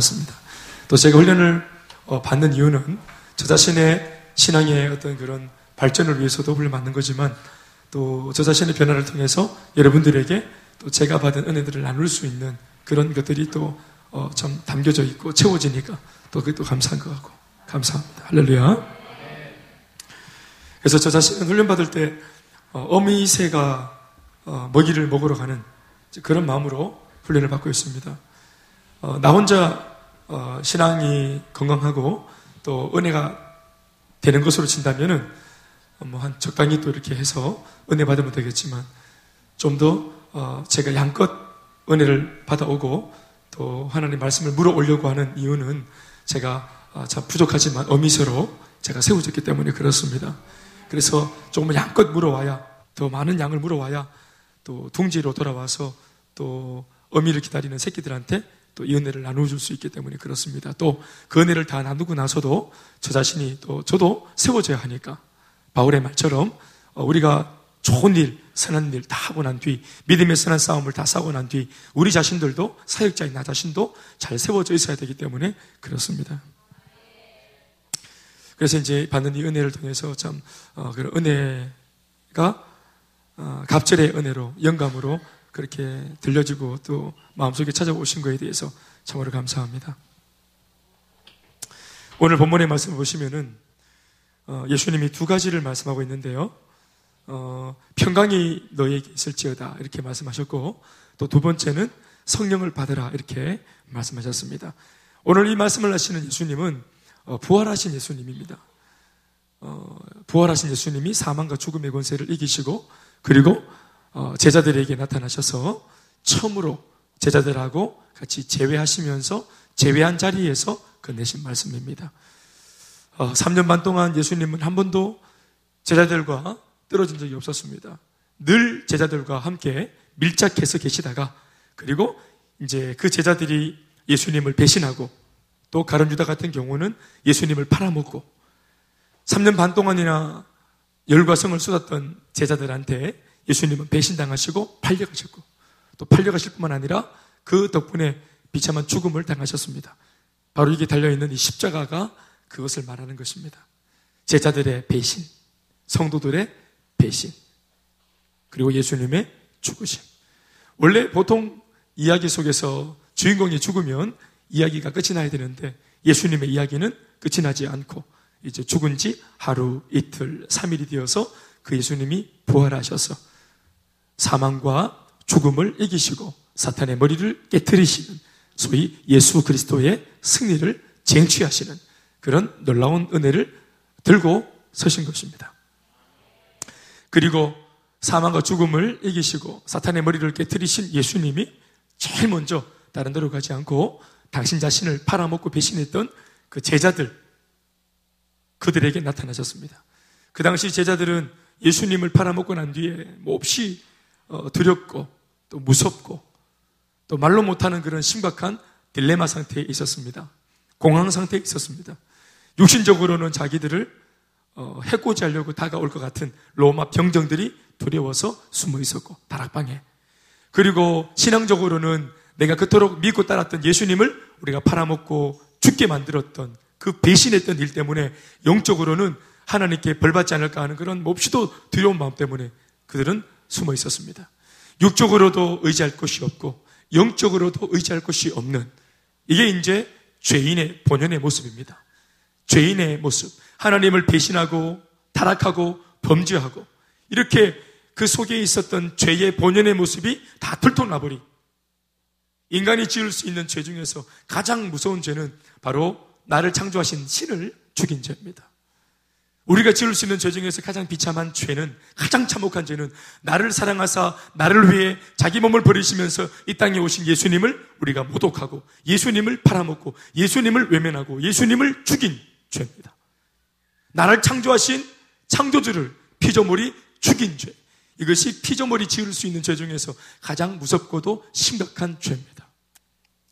맞습니다. 또 제가 훈련을 어, 받는 이유는 저 자신의 신앙의 어떤 그런 발전을 위해서도 훈련 받는 거지만 또 저 자신의 변화를 통해서 여러분들에게 또 제가 받은 은혜들을 나눌 수 있는 그런 것들이 또좀 어, 담겨져 있고 채워지니까 또 그게 또 감사한 것 같고 감사합니다. 할렐루야. 그래서 저 자신은 훈련 받을 때 어, 어미새가 어, 먹이를 먹으러 가는 그런 마음으로 훈련을 받고 있습니다. 어, 나 혼자 어, 신앙이 건강하고 또 은혜가 되는 것으로 친다면은 어, 뭐한 적당히 또 이렇게 해서 은혜 받으면 되겠지만 좀더 어, 제가 양껏 은혜를 받아오고 또 하나님 말씀을 물어오려고 하는 이유는 제가 어, 참 부족하지만 어미새로 제가 세워졌기 때문에 그렇습니다. 그래서 조금 양껏 물어와야 더 많은 양을 물어와야 또 둥지로 돌아와서 또 어미를 기다리는 새끼들한테 또 이 은혜를 나눠줄 수 있기 때문에 그렇습니다. 또 그 은혜를 다 나누고 나서도 저 자신이 또 저도 세워져야 하니까 바울의 말처럼 어, 우리가 좋은 일, 선한 일 다 하고 난 뒤, 믿음의 선한 싸움을 다 싸고 난 뒤, 우리 자신들도 사역자인 나 자신도 잘 세워져 있어야 되기 때문에 그렇습니다. 그래서 이제 받는 이 은혜를 통해서 참 어, 그런 은혜가 어, 갑절의 은혜로 영감으로 그렇게 들려지고 또 마음속에 찾아오신 것에 대해서 참으로 감사합니다. 오늘 본문의 말씀을 보시면은 어, 예수님이 두 가지를 말씀하고 있는데요. 어, 평강이 너에게 있을지어다 이렇게 말씀하셨고 또 두 번째는 성령을 받으라 이렇게 말씀하셨습니다. 오늘 이 말씀을 하시는 예수님은 어, 부활하신 예수님입니다. 어, 부활하신 예수님이 사망과 죽음의 권세를 이기시고 그리고 어, 제자들에게 나타나셔서 처음으로 제자들하고 같이 제외하시면서 제외한 자리에서 건네신 말씀입니다. 3년 반 동안 예수님은 한 번도 제자들과 떨어진 적이 없었습니다. 늘 제자들과 함께 밀착해서 계시다가 그리고 이제 그 제자들이 예수님을 배신하고 또 가론 유다 같은 경우는 예수님을 팔아먹고 3년 반 동안이나 열과 성을 쏟았던 제자들한테 예수님은 배신당하시고 팔려가셨고 또 팔려가실 뿐만 아니라 그 덕분에 비참한 죽음을 당하셨습니다. 바로 이게 달려있는 이 십자가가 그것을 말하는 것입니다. 제자들의 배신, 성도들의 배신, 그리고 예수님의 죽으심. 원래 보통 이야기 속에서 주인공이 죽으면 이야기가 끝이 나야 되는데 예수님의 이야기는 끝이 나지 않고 이제 죽은 지 하루, 이틀, 3일이 되어서 그 예수님이 부활하셔서 사망과 죽음을 이기시고 사탄의 머리를 깨뜨리시는 소위 예수 그리스도의 승리를 쟁취하시는 그런 놀라운 은혜를 들고 서신 것입니다. 그리고 사망과 죽음을 이기시고 사탄의 머리를 깨뜨리신 예수님이 제일 먼저 다른 데로 가지 않고 당신 자신을 팔아먹고 배신했던 그 제자들, 그들에게 나타나셨습니다. 그 당시 제자들은 예수님을 팔아먹고 난 뒤에 몹시 어, 두렵고 또 무섭고 또 말로 못하는 그런 심각한 딜레마 상태에 있었습니다. 공황 상태에 있었습니다. 육신적으로는 자기들을 어, 해코지 하려고 다가올 것 같은 로마 병정들이 두려워서 숨어 있었고 다락방에 그리고 신앙적으로는 내가 그토록 믿고 따랐던 예수님을 우리가 팔아먹고 죽게 만들었던 그 배신했던 일 때문에 영적으로는 하나님께 벌받지 않을까 하는 그런 몹시도 두려운 마음 때문에 그들은 숨어 있었습니다. 육적으로도 의지할 것이 없고 영적으로도 의지할 것이 없는 이게 이제 죄인의 본연의 모습입니다. 죄인의 모습. 하나님을 배신하고 타락하고 범죄하고 이렇게 그 속에 있었던 죄의 본연의 모습이 다 들통나버리. 인간이 지을 수 있는 죄 중에서 가장 무서운 죄는 바로 나를 창조하신 신을 죽인 죄입니다. 우리가 지을 수 있는 죄 중에서 가장 비참한 죄는 가장 참혹한 죄는 나를 사랑하사 나를 위해 자기 몸을 버리시면서 이 땅에 오신 예수님을 우리가 모독하고 예수님을 팔아먹고 예수님을 외면하고 예수님을 죽인 죄입니다. 나를 창조하신 창조주를 피조물이 죽인 죄. 이것이 피조물이 지을 수 있는 죄 중에서 가장 무섭고도 심각한 죄입니다.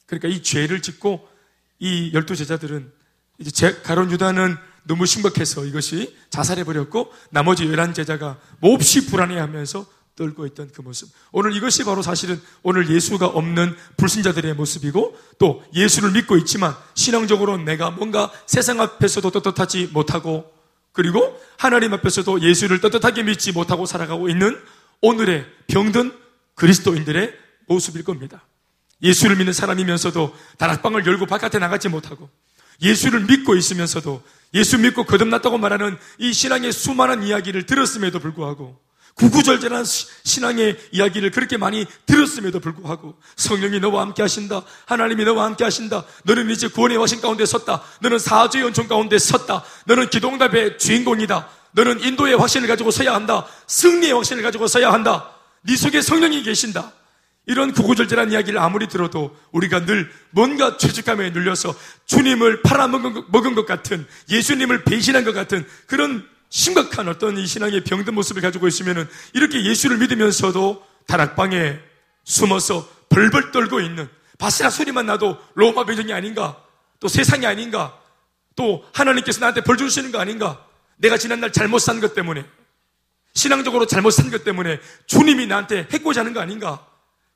그러니까 이 죄를 짓고 이 열두 제자들은 이제 가론 유다는 너무 심각해서 이것이 자살해버렸고 나머지 열한 제자가 몹시 불안해하면서 떨고 있던 그 모습. 오늘 이것이 바로 사실은 오늘 예수가 없는 불신자들의 모습이고 또 예수를 믿고 있지만 신앙적으로 내가 뭔가 세상 앞에서도 떳떳하지 못하고 그리고 하나님 앞에서도 예수를 떳떳하게 믿지 못하고 살아가고 있는 오늘의 병든 그리스도인들의 모습일 겁니다. 예수를 믿는 사람이면서도 다락방을 열고 바깥에 나가지 못하고 예수를 믿고 있으면서도 예수 믿고 거듭났다고 말하는 이 신앙의 수많은 이야기를 들었음에도 불구하고 구구절절한 신앙의 이야기를 그렇게 많이 들었음에도 불구하고 성령이 너와 함께 하신다. 하나님이 너와 함께 하신다. 너는 이제 구원의 화신 가운데 섰다. 너는 사주의 연총 가운데 섰다. 너는 기동답의 주인공이다. 너는 인도의 확신을 가지고 서야 한다. 승리의 확신을 가지고 서야 한다. 네 속에 성령이 계신다. 이런 구구절절한 이야기를 아무리 들어도 우리가 늘 뭔가 죄책감에 눌려서 주님을 팔아먹은 것 같은 예수님을 배신한 것 같은 그런 심각한 어떤 이 신앙의 병든 모습을 가지고 있으면은 이렇게 예수를 믿으면서도 다락방에 숨어서 벌벌 떨고 있는 바스라 소리만 나도 로마 배정이 아닌가 또 세상이 아닌가 또 하나님께서 나한테 벌 주시는 거 아닌가 내가 지난날 잘못 산 것 때문에 신앙적으로 잘못 산 것 때문에 주님이 나한테 해고자 하는 거 아닌가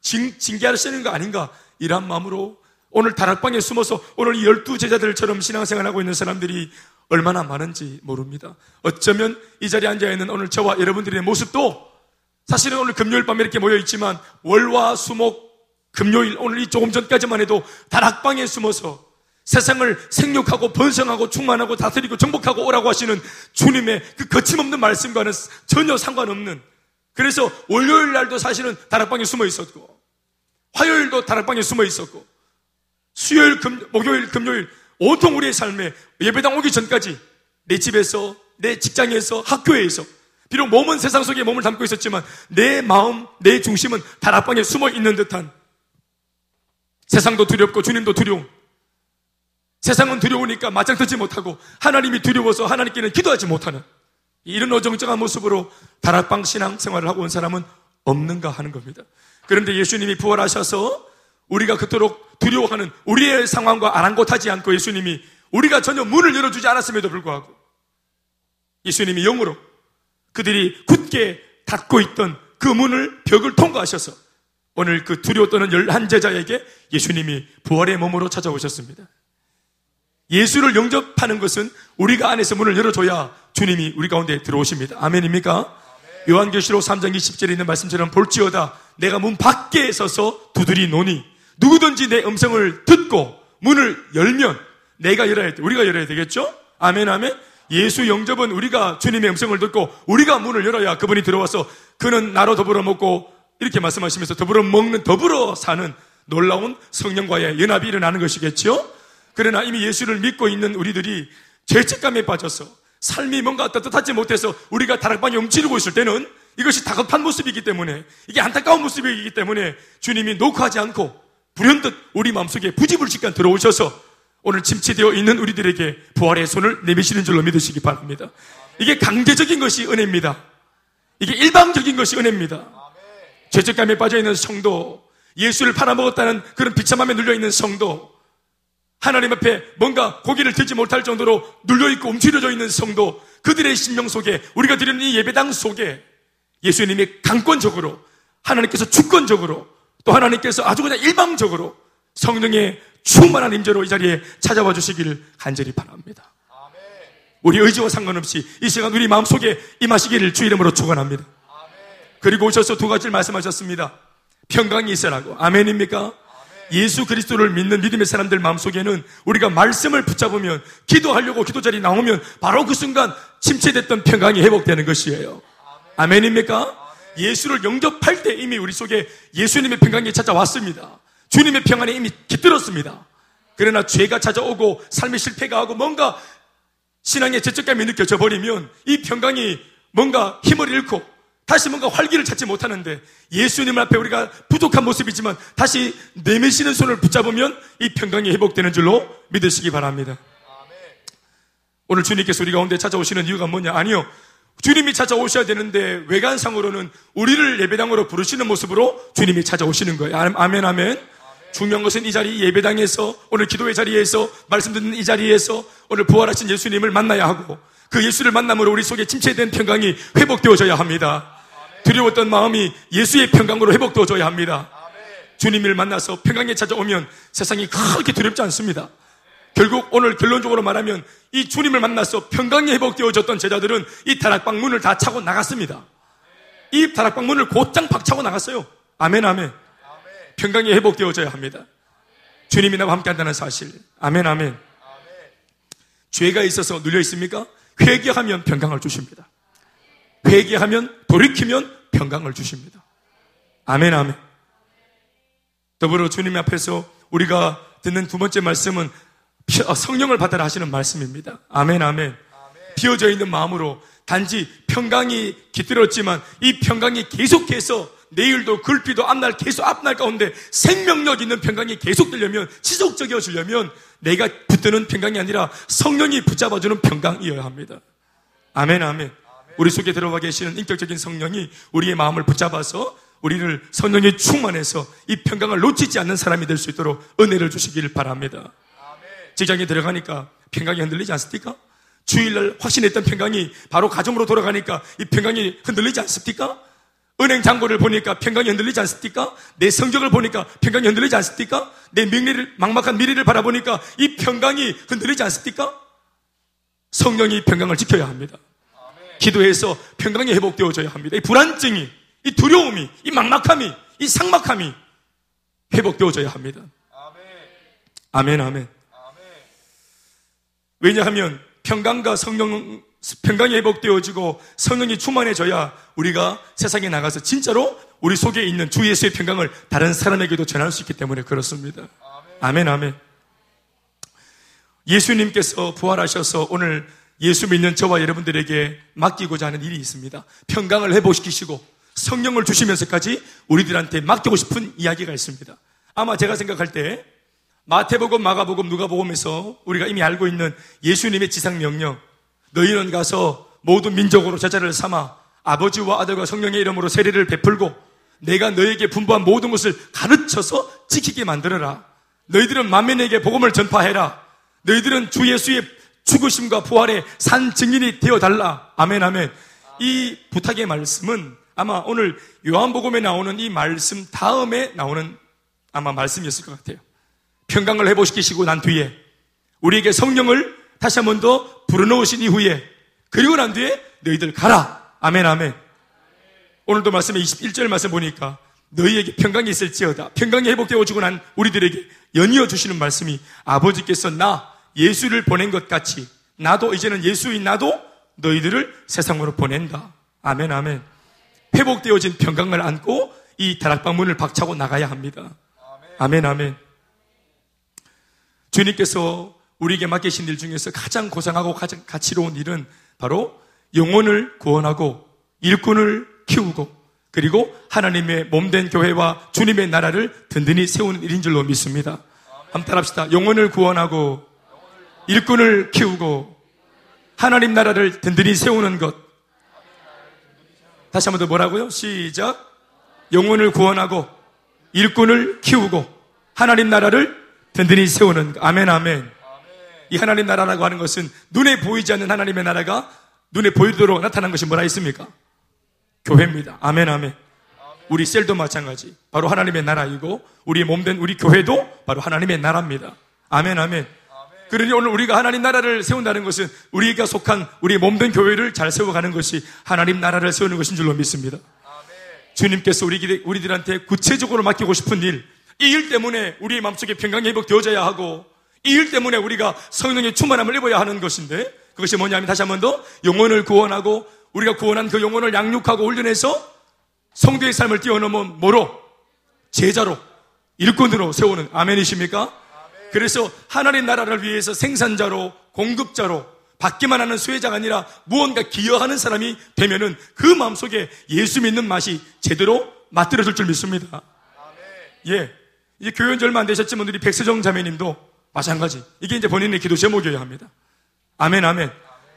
징, 징계하시는 거 아닌가 이런 마음으로 오늘 다락방에 숨어서 오늘 이 열두 제자들처럼 신앙생활하고 있는 사람들이 얼마나 많은지 모릅니다. 어쩌면 이 자리에 앉아있는 오늘 저와 여러분들의 모습도 사실은 오늘 금요일 밤에 이렇게 모여있지만 월화 수목 금요일 오늘 이 조금 전까지만 해도 다락방에 숨어서 세상을 생육하고 번성하고 충만하고 다스리고 정복하고 오라고 하시는 주님의 그 거침없는 말씀과는 전혀 상관없는 그래서 월요일 날도 사실은 다락방에 숨어 있었고 화요일도 다락방에 숨어 있었고 수요일, 금, 목요일, 금요일 온통 우리의 삶에 예배당 오기 전까지 내 집에서, 내 직장에서, 학교에서 비록 몸은 세상 속에 몸을 담고 있었지만 내 마음, 내 중심은 다락방에 숨어 있는 듯한 세상도 두렵고 주님도 두려움. 세상은 두려우니까 맞짱 뜨지 못하고 하나님이 두려워서 하나님께는 기도하지 못하는 이런 어정쩡한 모습으로 다락방 신앙 생활을 하고 온 사람은 없는가 하는 겁니다. 그런데 예수님이 부활하셔서 우리가 그토록 두려워하는 우리의 상황과 아랑곳하지 않고 예수님이 우리가 전혀 문을 열어주지 않았음에도 불구하고 예수님이 영으로 그들이 굳게 닫고 있던 그 문을 벽을 통과하셔서 오늘 그 떠는 열한 제자에게 예수님이 부활의 몸으로 찾아오셨습니다. 예수를 영접하는 것은 우리가 안에서 문을 열어줘야 주님이 우리 가운데 들어오십니다. 아멘입니까? 요한계시록 3장 20절에 있는 말씀처럼 볼지어다 내가 문 밖에 서서 두드리 노니 누구든지 내 음성을 듣고 문을 열면 내가 열어야 돼. 우리가 열어야 되겠죠? 아멘, 아멘. 예수 영접은 우리가 주님의 음성을 듣고 우리가 문을 열어야 그분이 들어와서 그는 나로 더불어 먹고 이렇게 말씀하시면서 더불어 먹는 더불어 사는 놀라운 성령과의 연합이 일어나는 것이겠죠? 그러나 이미 예수를 믿고 있는 우리들이 죄책감에 빠져서 삶이 뭔가 떳떳하지 못해서 우리가 다락방에 움츠리고 있을 때는 이것이 다급한 모습이기 때문에 이게 안타까운 모습이기 때문에 주님이 녹화하지 않고 불현듯 우리 마음속에 부지불식간 들어오셔서 오늘 침체되어 있는 우리들에게 부활의 손을 내미시는 줄로 믿으시기 바랍니다. 이게 강제적인 것이 은혜입니다. 이게 일방적인 것이 은혜입니다. 죄책감에 빠져있는 성도, 예수를 팔아먹었다는 그런 비참함에 눌려있는 성도, 하나님 앞에 뭔가 고기를 들지 못할 정도로 눌려있고 움츠려져 있는 성도, 그들의 심령 속에, 우리가 드리는 이 예배당 속에 예수님이 강권적으로, 하나님께서 주권적으로 또 하나님께서 아주 그냥 일방적으로 성령의 충만한 임재로 이 자리에 찾아와 주시기를 간절히 바랍니다. 우리 의지와 상관없이 이 시간 우리 마음속에 임하시기를 주 이름으로 축원합니다. 그리고 오셔서 두 가지를 말씀하셨습니다. 평강이 있으라고. 아멘입니까? 예수 그리스도를 믿는 믿음의 사람들 마음속에는 우리가 말씀을 붙잡으면 기도하려고 기도 자리 나오면 바로 그 순간 침체됐던 평강이 회복되는 것이에요. 아멘입니까? 예수를 영접할 때 이미 우리 속에 예수님의 평강이 찾아왔습니다. 주님의 평안이 이미 깃들었습니다. 그러나 죄가 찾아오고 삶의 실패가 하고 뭔가 신앙의 죄책감이 느껴져 버리면 이 평강이 뭔가 힘을 잃고 다시 뭔가 활기를 찾지 못하는데 예수님 앞에 우리가 부족한 모습이지만 다시 내미시는 손을 붙잡으면 이 평강이 회복되는 줄로 믿으시기 바랍니다. 오늘 주님께서 우리 가운데 찾아오시는 이유가 뭐냐? 아니요. 주님이 찾아오셔야 되는데 외관상으로는 우리를 예배당으로 부르시는 모습으로 주님이 찾아오시는 거예요. 아멘, 아멘. 중요한 것은 이 자리 예배당에서 오늘 기도의 자리에서 말씀 듣는 이 자리에서 오늘 부활하신 예수님을 만나야 하고 그 예수를 만남으로 우리 속에 침체된 평강이 회복되어져야 합니다. 두려웠던 마음이 예수의 평강으로 회복되어져야 합니다. 주님을 만나서 평강에 찾아오면 세상이 그렇게 두렵지 않습니다. 결국 오늘 결론적으로 말하면 이 주님을 만나서 평강이 회복되어졌던 제자들은 이 다락방 문을 다 차고 나갔습니다. 이 다락방 문을 곧장 박차고 나갔어요. 아멘, 아멘. 평강이 회복되어져야 합니다. 주님이 나와 함께 한다는 사실. 아멘, 아멘. 죄가 있어서 눌려 있습니까? 회개하면 평강을 주십니다. 회개하면 돌이키면 평강을 주십니다. 아멘, 아멘. 더불어 주님 앞에서 우리가 듣는 두 번째 말씀은 어, 성령을 받아라 하시는 말씀입니다. 아멘, 아멘. 비어져 있는 마음으로 단지 평강이 깃들었지만 이 평강이 계속해서 내일도 글비도 앞날 계속 앞날 가운데 생명력 있는 평강이 계속 되려면 지속적이어지려면 내가 붙드는 평강이 아니라 성령이 붙잡아주는 평강이어야 합니다. 아멘, 아멘. 우리 속에 들어가 계시는 인격적인 성령이 우리의 마음을 붙잡아서 우리를 성령에 충만해서 이 평강을 놓치지 않는 사람이 될 수 있도록 은혜를 주시길 바랍니다. 직장에 들어가니까 평강이 흔들리지 않습니까? 주일날 확신했던 평강이 바로 가정으로 돌아가니까 이 평강이 흔들리지 않습니까? 은행 잔고를 보니까 평강이 흔들리지 않습니까? 내 성적을 보니까 평강이 흔들리지 않습니까? 내 미래를, 막막한 미래를 바라보니까 이 평강이 흔들리지 않습니까? 성령이 평강을 지켜야 합니다. 기도해서 평강이 회복되어져야 합니다. 이 불안증이, 이 두려움이, 이 막막함이, 이 상막함이 회복되어져야 합니다. 아멘, 아멘. 왜냐하면 평강과 성령, 평강이 회복되어지고 성령이 충만해져야 우리가 세상에 나가서 진짜로 우리 속에 있는 주 예수의 평강을 다른 사람에게도 전할 수 있기 때문에 그렇습니다. 아멘, 아멘. 예수님께서 부활하셔서 오늘 예수 믿는 저와 여러분들에게 맡기고자 하는 일이 있습니다. 평강을 회복시키시고 성령을 주시면서까지 우리들한테 맡기고 싶은 이야기가 있습니다. 아마 제가 생각할 때 마태복음, 마가복음, 누가복음에서 우리가 이미 알고 있는 예수님의 지상 명령 너희는 가서 모든 민족으로 제자를 삼아 아버지와 아들과 성령의 이름으로 세례를 베풀고 내가 너에게 분부한 모든 것을 가르쳐서 지키게 만들어라. 너희들은 만민에게 복음을 전파해라. 너희들은 주 예수의 죽으심과 부활의 산 증인이 되어 달라. 아멘, 아멘. 이 부탁의 말씀은 아마 오늘 요한복음에 나오는 이 말씀 다음에 나오는 아마 말씀이었을 것 같아요. 평강을 회복시키시고 난 뒤에 우리에게 성령을 다시 한 번 더 불어넣으신 이후에 그리고 난 뒤에 너희들 가라. 아멘, 아멘. 오늘도 말씀에 21절 말씀 보니까 너희에게 평강이 있을지어다. 평강이 회복되어지고 난 우리들에게 연이어 주시는 말씀이 아버지께서 나 예수를 보낸 것 같이 나도 이제는 예수인 나도 너희들을 세상으로 보낸다. 아멘, 아멘. 회복되어진 평강을 안고 이 다락방 문을 박차고 나가야 합니다. 아멘, 아멘. 주님께서 우리에게 맡기신 일 중에서 가장 고상하고 가장 가치로운 일은 바로 영혼을 구원하고 일꾼을 키우고 그리고 하나님의 몸된 교회와 주님의 나라를 든든히 세우는 일인 줄로 믿습니다. 한번 따라합시다. 영혼을 구원하고 일꾼을 키우고 하나님 나라를 든든히 세우는 것. 다시 한 번 더 뭐라고요? 시작. 영혼을 구원하고 일꾼을 키우고 하나님 나라를 든든히 세우는 것. 아멘, 아멘. 이 하나님 나라라고 하는 것은 눈에 보이지 않는 하나님의 나라가 눈에 보이도록 나타난 것이 뭐라 있습니까? 교회입니다. 아멘, 아멘. 우리 셀도 마찬가지. 바로 하나님의 나라이고, 우리 몸된 우리 교회도 바로 하나님의 나라입니다. 아멘, 아멘. 그러니 오늘 우리가 하나님 나라를 세운다는 것은 우리가 속한 우리 몸된 교회를 잘 세워가는 것이 하나님 나라를 세우는 것인 줄로 믿습니다. 주님께서 우리, 우리들한테 구체적으로 맡기고 싶은 일, 이 일 때문에 우리의 마음속에 평강이 회복되어져야 하고, 이 일 때문에 우리가 성령의 충만함을 입어야 하는 것인데, 그것이 뭐냐면 다시 한 번 더 영혼을 구원하고 우리가 구원한 그 영혼을 양육하고 훈련해서 성도의 삶을 뛰어넘은 뭐로? 제자로, 일꾼으로 세우는 아멘이십니까? 그래서 하나님 나라를 위해서 생산자로, 공급자로, 받기만 하는 수혜자가 아니라 무언가 기여하는 사람이 되면은 그 마음속에 예수 믿는 맛이 제대로 맛들어질 줄 믿습니다. 예. 이제 교연 지 얼마 안 되셨지만 우리 백세정 자매님도 마찬가지. 이게 이제 본인의 기도 제목이어야 합니다. 아멘, 아멘.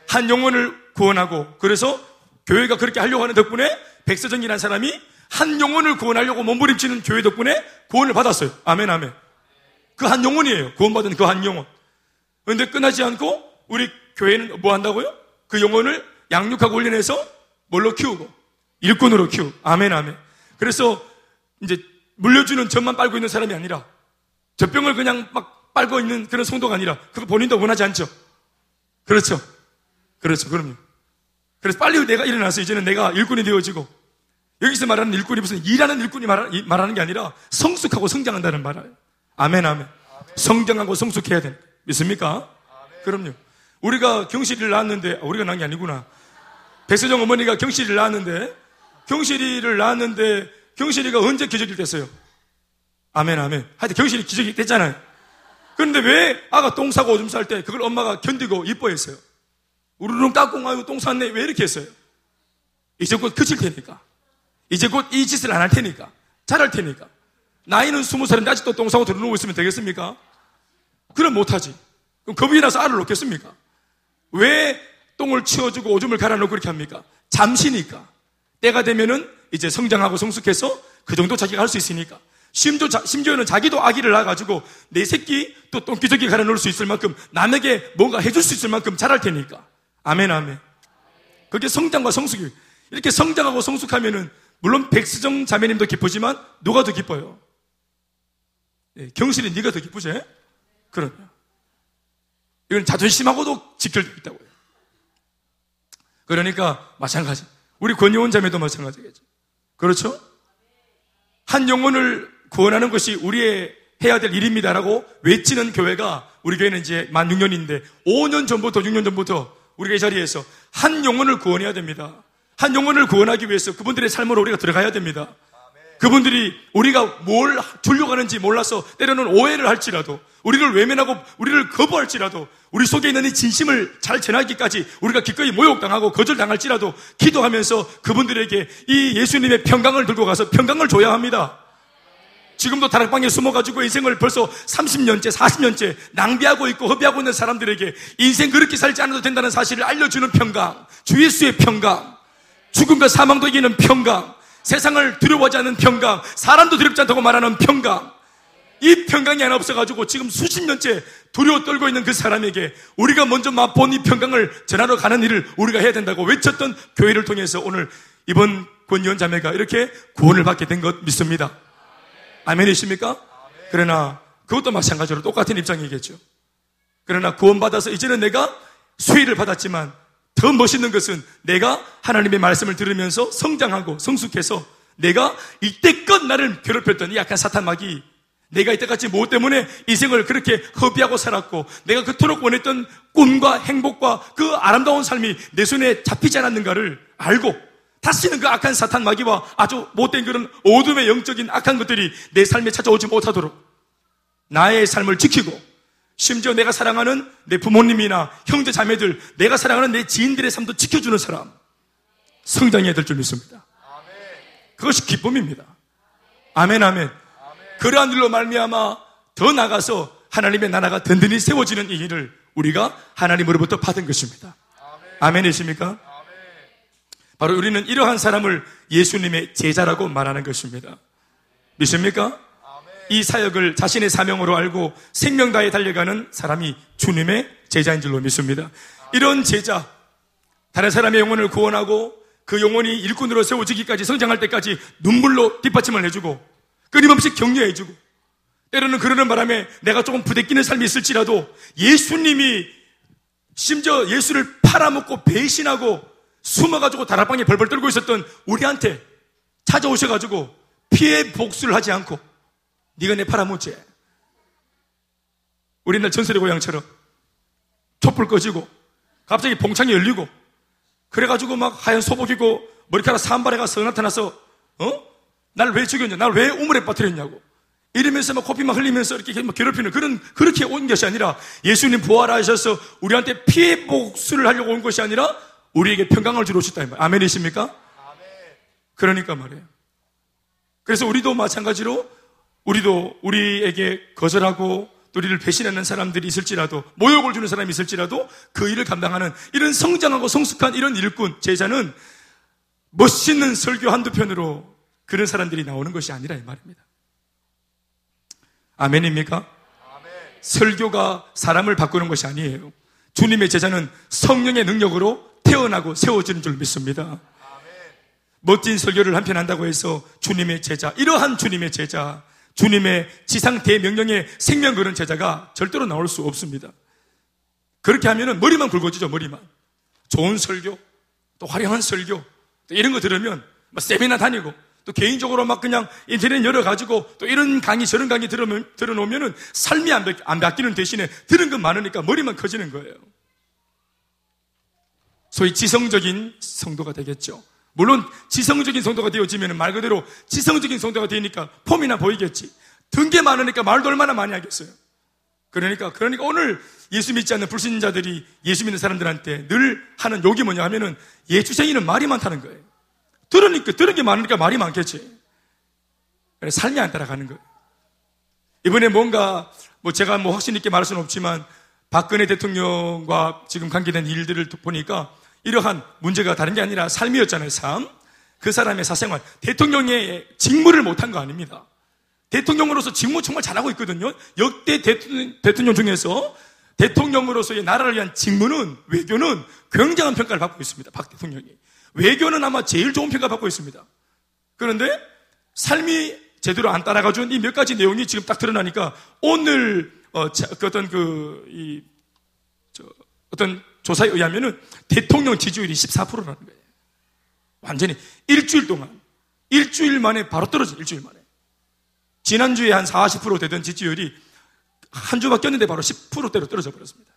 한 영혼을 구원하고 그래서 교회가 그렇게 하려고 하는 덕분에 백서정이라는 사람이 한 영혼을 구원하려고 몸부림치는 교회 덕분에 구원을 받았어요. 아멘, 아멘. 그 한 영혼이에요. 구원받은 그 한 영혼. 그런데 끝나지 않고 우리 교회는 뭐 한다고요? 그 영혼을 양육하고 훈련해서 뭘로 키우고 일꾼으로 키우. 아멘, 아멘. 그래서 이제 물려주는 젖만 빨고 있는 사람이 아니라 젖병을 그냥 막 빨고 있는 그런 성도가 아니라 그거 본인도 원하지 않죠. 그렇죠. 그렇죠. 그럼요. 그래서 빨리 내가 일어나서 이제는 내가 일꾼이 되어지고 여기서 말하는 일꾼이 무슨 일하는 일꾼이 말하는 게 아니라 성숙하고 성장한다는 말이에요. 아멘, 아멘. 성장하고 성숙해야 돼. 믿습니까? 그럼요. 우리가 경실이를 낳았는데, 아, 우리가 낳은 게 아니구나. 백서정 어머니가 경실이를 낳았는데, 경실이를 낳았는데, 경실이가 언제 기적이 됐어요? 아멘, 아멘. 하여튼 경실이 기적이 됐잖아요. 그런데 왜 아가 똥 싸고 오줌 쌀 때 그걸 엄마가 견디고 이뻐했어요? 우르릉 깍꿍 하고 똥 쌌네. 왜 이렇게 했어요? 이제 곧 그칠 테니까. 이제 곧 이 짓을 안 할 테니까. 잘할 테니까. 나이는 스무 살인데 아직도 똥 싸고 들어누고 있으면 되겠습니까? 그럼 못하지. 그럼 겁이 나서 알을 놓겠습니까? 왜 똥을 치워주고 오줌을 갈아놓고 그렇게 합니까? 잠시니까. 때가 되면은 이제 성장하고 성숙해서 그 정도 자기가 할 수 있으니까. 심지어, 심지어는 자기도 아기를 낳아가지고 내 새끼 또 똥기저귀 갈아놓을 수 있을 만큼 남에게 뭔가 해줄 수 있을 만큼 잘할 테니까. 아멘, 아멘. 그게 성장과 성숙이. 이렇게 성장하고 성숙하면은 물론 백수정 자매님도 기쁘지만 누가 더 기뻐요? 네, 경실이 네가 더 기쁘지? 그럼요. 이건 자존심하고도 직결되어 있다고요. 그러니까 마찬가지. 우리 권유원 자매도 마찬가지겠죠. 그렇죠? 한 영혼을 구원하는 것이 우리의 해야 될 일입니다라고 외치는 교회가 우리 교회는 이제 만 6년인데 5년 전부터 6년 전부터 우리가 이 자리에서 한 영혼을 구원해야 됩니다. 한 영혼을 구원하기 위해서 그분들의 삶으로 우리가 들어가야 됩니다. 그분들이 우리가 뭘 주려고 하는지 몰라서 때로는 오해를 할지라도 우리를 외면하고 우리를 거부할지라도 우리 속에 있는 이 진심을 잘 전하기까지 우리가 기꺼이 모욕당하고 거절당할지라도 기도하면서 그분들에게 이 예수님의 평강을 들고 가서 평강을 줘야 합니다. 지금도 다락방에 숨어가지고 인생을 벌써 30년째, 40년째 낭비하고 있고 허비하고 있는 사람들에게 인생 그렇게 살지 않아도 된다는 사실을 알려주는 평강, 주 예수의 평강, 죽음과 사망도 이기는 평강, 세상을 두려워하지 않는 평강, 사람도 두렵지 않다고 말하는 평강, 이 평강이 하나 없어가지고 지금 수십 년째 두려워 떨고 있는 그 사람에게 우리가 먼저 맛본 이 평강을 전하러 가는 일을 우리가 해야 된다고 외쳤던 교회를 통해서 오늘 이번 권위원 자매가 이렇게 구원을 받게 된 것 믿습니다. 아멘이십니까? 그러나 그것도 마찬가지로 똑같은 입장이겠죠. 그러나 구원받아서 이제는 내가 수위를 받았지만 더 멋있는 것은 내가 하나님의 말씀을 들으면서 성장하고 성숙해서 내가 이때껏 나를 괴롭혔던 이 약한 사탄 마귀 내가 이때까지 무엇 때문에 인생을 그렇게 허비하고 살았고 내가 그토록 원했던 꿈과 행복과 그 아름다운 삶이 내 손에 잡히지 않았는가를 알고 다시는 그 악한 사탄 마귀와 아주 못된 그런 어둠의 영적인 악한 것들이 내 삶에 찾아오지 못하도록 나의 삶을 지키고 심지어 내가 사랑하는 내 부모님이나 형제 자매들, 내가 사랑하는 내 지인들의 삶도 지켜주는 사람 성장해야 될 줄 믿습니다. 그것이 기쁨입니다. 아멘 아멘. 그러한 일로 말미암아 더 나가서 하나님의 나라가 든든히 세워지는 이 일을 우리가 하나님으로부터 받은 것입니다. 아멘이십니까? 바로 우리는 이러한 사람을 예수님의 제자라고 말하는 것입니다. 믿습니까? 이 사역을 자신의 사명으로 알고 생명 다해 달려가는 사람이 주님의 제자인 줄로 믿습니다. 이런 제자, 다른 사람의 영혼을 구원하고 그 영혼이 일꾼으로 세워지기까지 성장할 때까지 눈물로 뒷받침을 해주고 끊임없이 격려해주고 때로는 그러는 바람에 내가 조금 부대끼는 삶이 있을지라도 예수님이 심지어 예수를 팔아먹고 배신하고 숨어가지고 다락방에 벌벌 떨고 있었던 우리한테 찾아오셔가지고 피해 복수를 하지 않고 네가 내 팔아먹지 우리 옛날 전설의 고향처럼 촛불 꺼지고 갑자기 봉창이 열리고 그래가지고 막 하얀 소복 이고 머리카락 산발에 가서 나타나서 어? 날 왜 죽였냐? 날 왜 우물에 빠뜨렸냐고. 이러면서 막 코피 막 흘리면서 이렇게 막 괴롭히는 그런, 그렇게 온 것이 아니라 예수님 부활하셔서 우리한테 피해 복수를 하려고 온 것이 아니라 우리에게 평강을 주러 오셨다. 아멘이십니까? 아멘. 그러니까 말이에요. 그래서 우리도 마찬가지로 우리도 우리에게 거절하고 또 우리를 배신하는 사람들이 있을지라도 모욕을 주는 사람이 있을지라도 그 일을 감당하는 이런 성장하고 성숙한 이런 일꾼 제자는 멋있는 설교 한두 편으로 그런 사람들이 나오는 것이 아니라 이 말입니다. 아멘입니까? 아멘. 설교가 사람을 바꾸는 것이 아니에요. 주님의 제자는 성령의 능력으로 태어나고 세워지는 줄 믿습니다. 아멘. 멋진 설교를 한 편 한다고 해서 주님의 제자, 이러한 주님의 제자, 주님의 지상 대명령의 생명 그런 제자가 절대로 나올 수 없습니다. 그렇게 하면은 머리만 굵어지죠, 머리만. 좋은 설교, 또 화려한 설교, 또 이런 거 들으면 막 세미나 다니고, 또 개인적으로 막 그냥 인터넷 열어가지고 또 이런 강의 저런 강의 들어놓으면은 삶이 안, 바, 안 바뀌는 대신에 들은 건 많으니까 머리만 커지는 거예요. 소위 지성적인 성도가 되겠죠. 물론 지성적인 성도가 되어지면 말 그대로 지성적인 성도가 되니까 폼이나 보이겠지. 든 게 많으니까 말도 얼마나 많이 하겠어요. 그러니까 그러니까 오늘 예수 믿지 않는 불신자들이 예수 믿는 사람들한테 늘 하는 욕이 뭐냐 하면은 예수생이는 말이 많다는 거예요. 들으니까 들은 게 많으니까 말이 많겠지. 그래 삶이 안 따라가는 거예요. 이번에 뭔가 뭐 제가 뭐 확신 있게 말할 수는 없지만 박근혜 대통령과 지금 관계된 일들을 보니까 이러한 문제가 다른 게 아니라 삶이었잖아요, 삶. 그 사람의 사생활. 대통령의 직무를 못한 거 아닙니다. 대통령으로서 직무 정말 잘하고 있거든요. 역대 대통령, 대통령 중에서 대통령으로서의 나라를 위한 직무는, 외교는 굉장한 평가를 받고 있습니다. 박 대통령이. 외교는 아마 제일 좋은 평가 받고 있습니다. 그런데 삶이 제대로 안 따라가준 이 몇 가지 내용이 지금 딱 드러나니까 오늘 어, 그 어떤 그, 이, 저, 어떤 조사에 의하면은 대통령 지지율이 14%라는 거예요. 완전히 일주일 동안, 일주일 만에 바로 떨어져, 일주일 만에. 지난주에 한 40% 되던 지지율이 한 주밖에 없는데 바로 10%대로 떨어져 버렸습니다.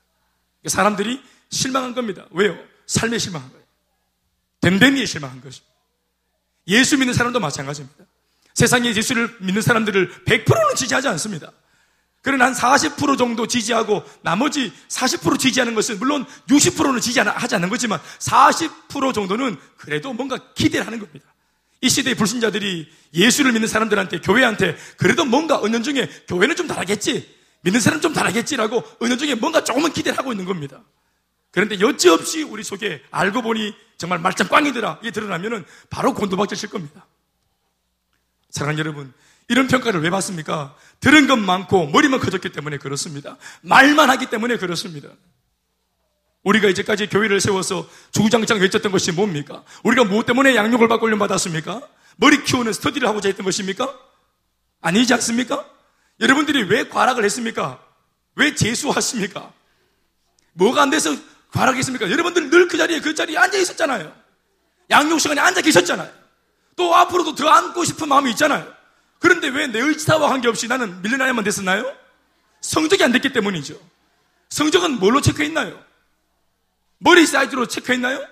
사람들이 실망한 겁니다. 왜요? 삶에 실망한 거예요. 댐댐이에 실망한 것입니다. 예수 믿는 사람도 마찬가지입니다. 세상에 예수를 믿는 사람들을 100%는 지지하지 않습니다. 그러나 한 40% 정도 지지하고 나머지 40% 지지하는 것은 물론 60%는 지지하지 않는 거지만 40% 정도는 그래도 뭔가 기대를 하는 겁니다. 이 시대의 불신자들이 예수를 믿는 사람들한테 교회한테 그래도 뭔가 은연 중에 교회는 좀 다르겠지 믿는 사람 좀 다르겠지라고 은연 중에 뭔가 조금은 기대를 하고 있는 겁니다. 그런데 여지없이 우리 속에 알고 보니 정말 말짱 꽝이더라 이게 드러나면은 바로 곤도박질 칠 겁니다. 사랑하는 여러분 이런 평가를 왜 받습니까? 들은 것 많고 머리만 커졌기 때문에 그렇습니다. 말만 하기 때문에 그렇습니다. 우리가 이제까지 교회를 세워서 주구장창 외쳤던 것이 뭡니까? 우리가 무엇 때문에 양육을 받고 훈련받았습니까? 머리 키우는 스터디를 하고자 했던 것입니까? 아니지 않습니까? 여러분들이 왜 과락을 했습니까? 왜 재수하십니까? 뭐가 안 돼서 과락했습니까? 여러분들 늘 그 자리에 그 자리에 앉아 있었잖아요. 양육 시간에 앉아 계셨잖아요. 또 앞으로도 더 앉고 싶은 마음이 있잖아요. 그런데 왜 내 의지사와 관계없이 나는 밀려나야만 됐었나요? 성적이 안 됐기 때문이죠. 성적은 뭘로 체크했나요? 머리 사이즈로 체크했나요?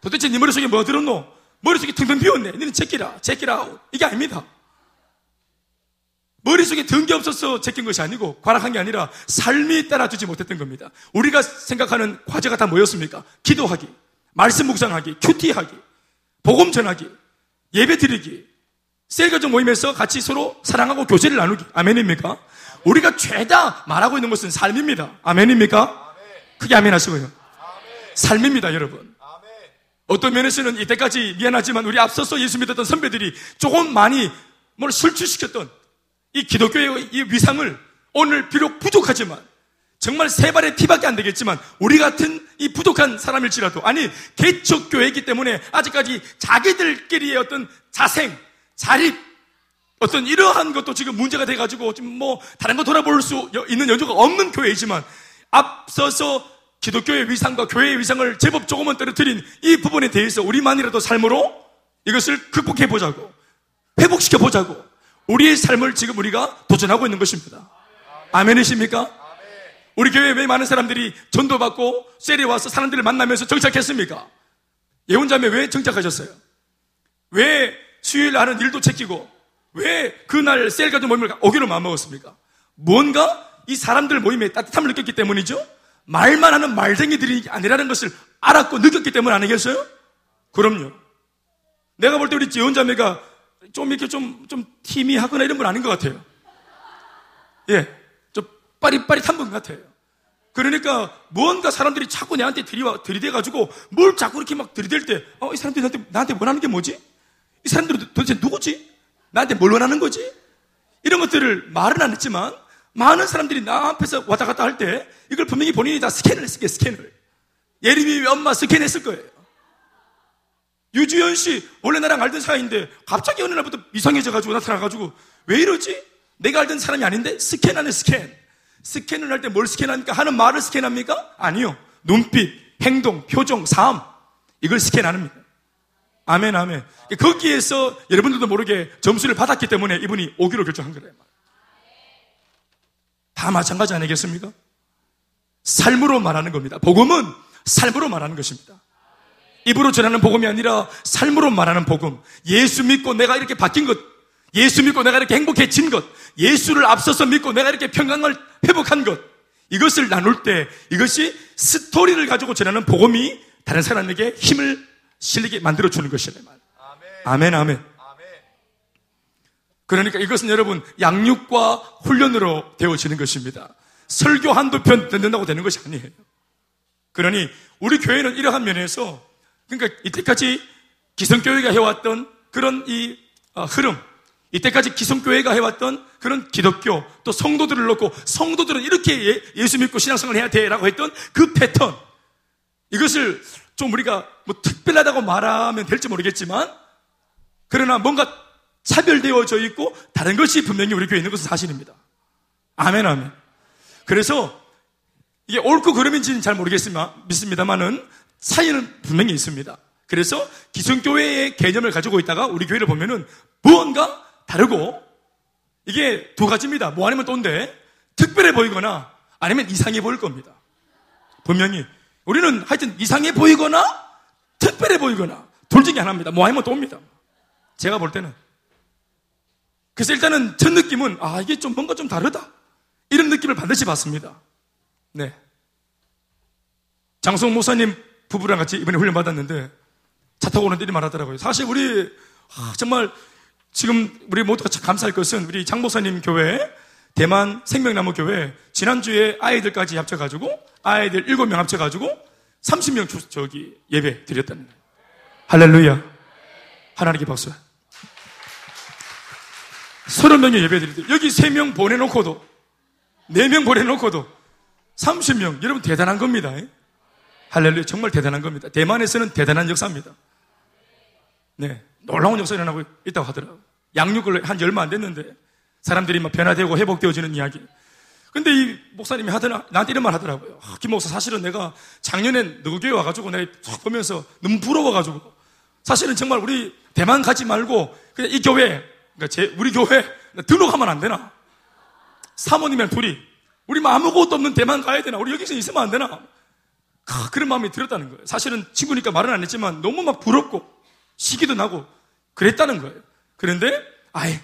도대체 네 머릿속에 뭐 들었노? 머릿속에 텅텅 비었네. 너는 제끼라, 제끼라. 이게 아닙니다. 머릿속에 든 게 없어서 제낀 것이 아니고 과락한 게 아니라 삶이 따라주지 못했던 겁니다. 우리가 생각하는 과제가 다 뭐였습니까? 기도하기, 말씀 묵상하기, 큐티하기, 복음 전하기, 예배 드리기, 셀가족 모임에서 같이 서로 사랑하고 교제를 나누기. 아멘입니까? 우리가 죄다 말하고 있는 것은 삶입니다. 아멘입니까? 크게 아멘 하시고요. 삶입니다, 여러분. 어떤 면에서는 이때까지 미안하지만 우리 앞서서 예수 믿었던 선배들이 조금 많이 뭘 술취시켰던 이 기독교의 이 위상을 오늘 비록 부족하지만 정말 세 발의 피밖에 안 되겠지만 우리 같은 이 부족한 사람일지라도 아니 개척교회이기 때문에 아직까지 자기들끼리의 어떤 자생 자립, 어떤 이러한 것도 지금 문제가 돼가지고 지금 뭐 다른 거 돌아볼 수 있는 여주가 없는 교회이지만 앞서서 기독교의 위상과 교회의 위상을 제법 조금은 떨어뜨린 이 부분에 대해서 우리만이라도 삶으로 이것을 극복해 보자고 회복시켜 보자고 우리의 삶을 지금 우리가 도전하고 있는 것입니다. 아멘이십니까? 우리 교회에 왜 많은 사람들이 전도받고 셀에 와서 사람들을 만나면서 정착했습니까? 예언자매 왜 정착하셨어요? 왜 수요일 하는 일도 챙기고 왜 그날 셀 가족 모임을 오기로 마음먹었습니까? 뭔가 이 사람들 모임에 따뜻함을 느꼈기 때문이죠. 말만 하는 말쟁이들이 아니라는 것을 알았고 느꼈기 때문 아니겠어요? 그럼요. 내가 볼 때 우리 지원자매가 좀 이렇게 좀, 좀 희미하거나 이런 분 아닌 것 같아요. 예. 좀 빠릿빠릿한 분 같아요. 그러니까 뭔가 사람들이 자꾸 내한테 들이와, 들이대가지고 뭘 자꾸 이렇게 막 들이댈 때, 어, 이 사람들이 나한테, 나한테 원하는 게 뭐지? 이 사람들은 도대체 누구지? 나한테 뭘 원하는 거지? 이런 것들을 말은 안 했지만 많은 사람들이 나 앞에서 왔다 갔다 할 때 이걸 분명히 본인이 다 스캔을 했을 거예요, 스캔을. 예림이 엄마 스캔했을 거예요. 유주연 씨, 원래 나랑 알던 사이인데 갑자기 어느 날부터 이상해져가지고 나타나가지고 왜 이러지? 내가 알던 사람이 아닌데 스캔하네, 스캔. 스캔을 할 때 뭘 스캔합니까? 하는 말을 스캔합니까? 아니요. 눈빛, 행동, 표정, 삶. 이걸 스캔합니다. 아멘, 아멘. 거기에서 여러분들도 모르게 점수를 받았기 때문에 이분이 오기로 결정한 거예요. 다 마찬가지 아니겠습니까? 삶으로 말하는 겁니다. 복음은 삶으로 말하는 것입니다. 입으로 전하는 복음이 아니라 삶으로 말하는 복음. 예수 믿고 내가 이렇게 바뀐 것. 예수 믿고 내가 이렇게 행복해진 것. 예수를 앞서서 믿고 내가 이렇게 평강을 회복한 것. 이것을 나눌 때 이것이 스토리를 가지고 전하는 복음이 다른 사람에게 힘을 실리게 만들어주는 것이래 말. 아멘, 아멘. 그러니까 이것은 여러분 양육과 훈련으로 되어지는 것입니다. 설교 한두 편 듣는다고 되는 것이 아니에요. 그러니 우리 교회는 이러한 면에서 그러니까 이때까지 기성교회가 해왔던 그런 이 어, 흐름, 이때까지 기성교회가 해왔던 그런 기독교, 또 성도들을 놓고 성도들은 이렇게 예, 수 믿고 신앙생활을 해야 돼라고 했던 그 패턴, 이것을 좀 우리가 뭐 특별하다고 말하면 될지 모르겠지만, 그러나 뭔가 차별되어져 있고 다른 것이 분명히 우리 교회에 있는 것은 사실입니다. 아멘, 아멘. 그래서 이게 옳고 그름인지는 잘 모르겠지만, 믿습니다만은 사이는 분명히 있습니다. 그래서 기성교회의 개념을 가지고 있다가 우리 교회를 보면은 무언가 다르고 이게 두 가지입니다. 뭐 아니면 또인데 특별해 보이거나 아니면 이상해 보일 겁니다. 분명히 우리는 하여튼 이상해 보이거나 특별해 보이거나 둘 중에 하나입니다. 뭐 아니면 또입니다. 제가 볼 때는 그래서 일단은 첫 느낌은 아 이게 좀 뭔가 좀 다르다 이런 느낌을 반드시 받습니다. 네. 장성 목사님 부부랑 같이 이번에 훈련 받았는데 차 타고 오는데 이리 말하더라고요. 사실 우리 아, 정말 지금 우리 모두가 감사할 것은 우리 장 목사님 교회 대만 생명나무 교회 지난주에 아이들까지 합쳐가지고 아이들 7명 합쳐가지고 30명 주, 저기 예배 드렸다는 거예요. 할렐루야. 하나님께 박수. 30명의 예배 드리듯 여기 3명 보내놓고도 4명 보내놓고도 30명 여러분 대단한 겁니다. 할렐루야 정말 대단한 겁니다. 대만에서는 대단한 역사입니다. 네. 놀라운 역사 일어나고 있다고 하더라고요. 양육을 한 열마 안 됐는데 사람들이 막 변화되고 회복되어지는 이야기. 근데 이 목사님이 하더라, 나한테 이런 말 하더라고요. 아, 김 목사 사실은 내가 작년에 너교회 와가지고 내가 쫙 보면서 너무 부러워가지고 사실은 정말 우리 대만 가지 말고 그냥 이 교회, 그러니까 제, 우리 교회 등록하면 안 되나? 사모님이랑 둘이 우리 뭐 아무것도 없는 대만 가야 되나? 우리 여기서 있으면 안 되나? 아, 그런 마음이 들었다는 거예요. 사실은 친구니까 말은 안 했지만 너무 막 부럽고 시기도 나고 그랬다는 거예요. 그런데 아예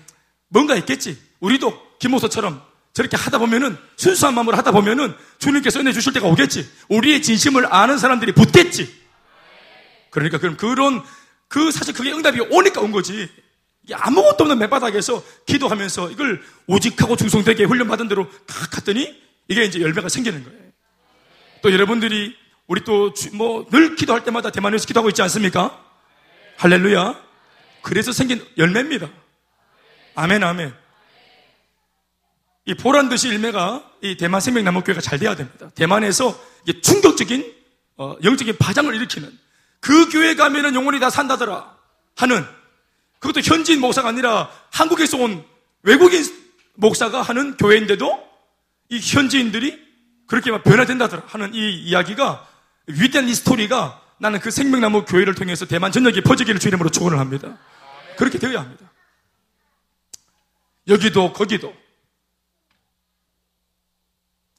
뭔가 있겠지. 우리도 김호서처럼 저렇게 하다 보면은 순수한 마음으로 하다 보면은 주님께서 은혜 주실 때가 오겠지. 우리의 진심을 아는 사람들이 붙겠지. 그러니까 그럼 그런 그 사실 그게 응답이 오니까 온 거지. 아무것도 없는 맨바닥에서 기도하면서 이걸 오직하고 중성되게 훈련받은 대로 탁 갔더니 이게 이제 열매가 생기는 거예요. 또 여러분들이 우리 또 뭐 늘 기도할 때마다 대만에서 기도하고 있지 않습니까? 할렐루야. 그래서 생긴 열매입니다. 아멘, 아멘. 이 보란 듯이 일매가 이 대만 생명나무교회가 잘 돼야 됩니다. 대만에서 충격적인 어, 영적인 파장을 일으키는 그 교회 가면은 영혼이 다 산다더라 하는 그것도 현지인 목사가 아니라 한국에서 온 외국인 목사가 하는 교회인데도 이 현지인들이 그렇게 막 변화된다더라 하는 이 이야기가 위대한 이 스토리가 나는 그 생명나무 교회를 통해서 대만 전역에 퍼지기를 주 이름으로 축원을 합니다. 그렇게 되어야 합니다. 여기도 거기도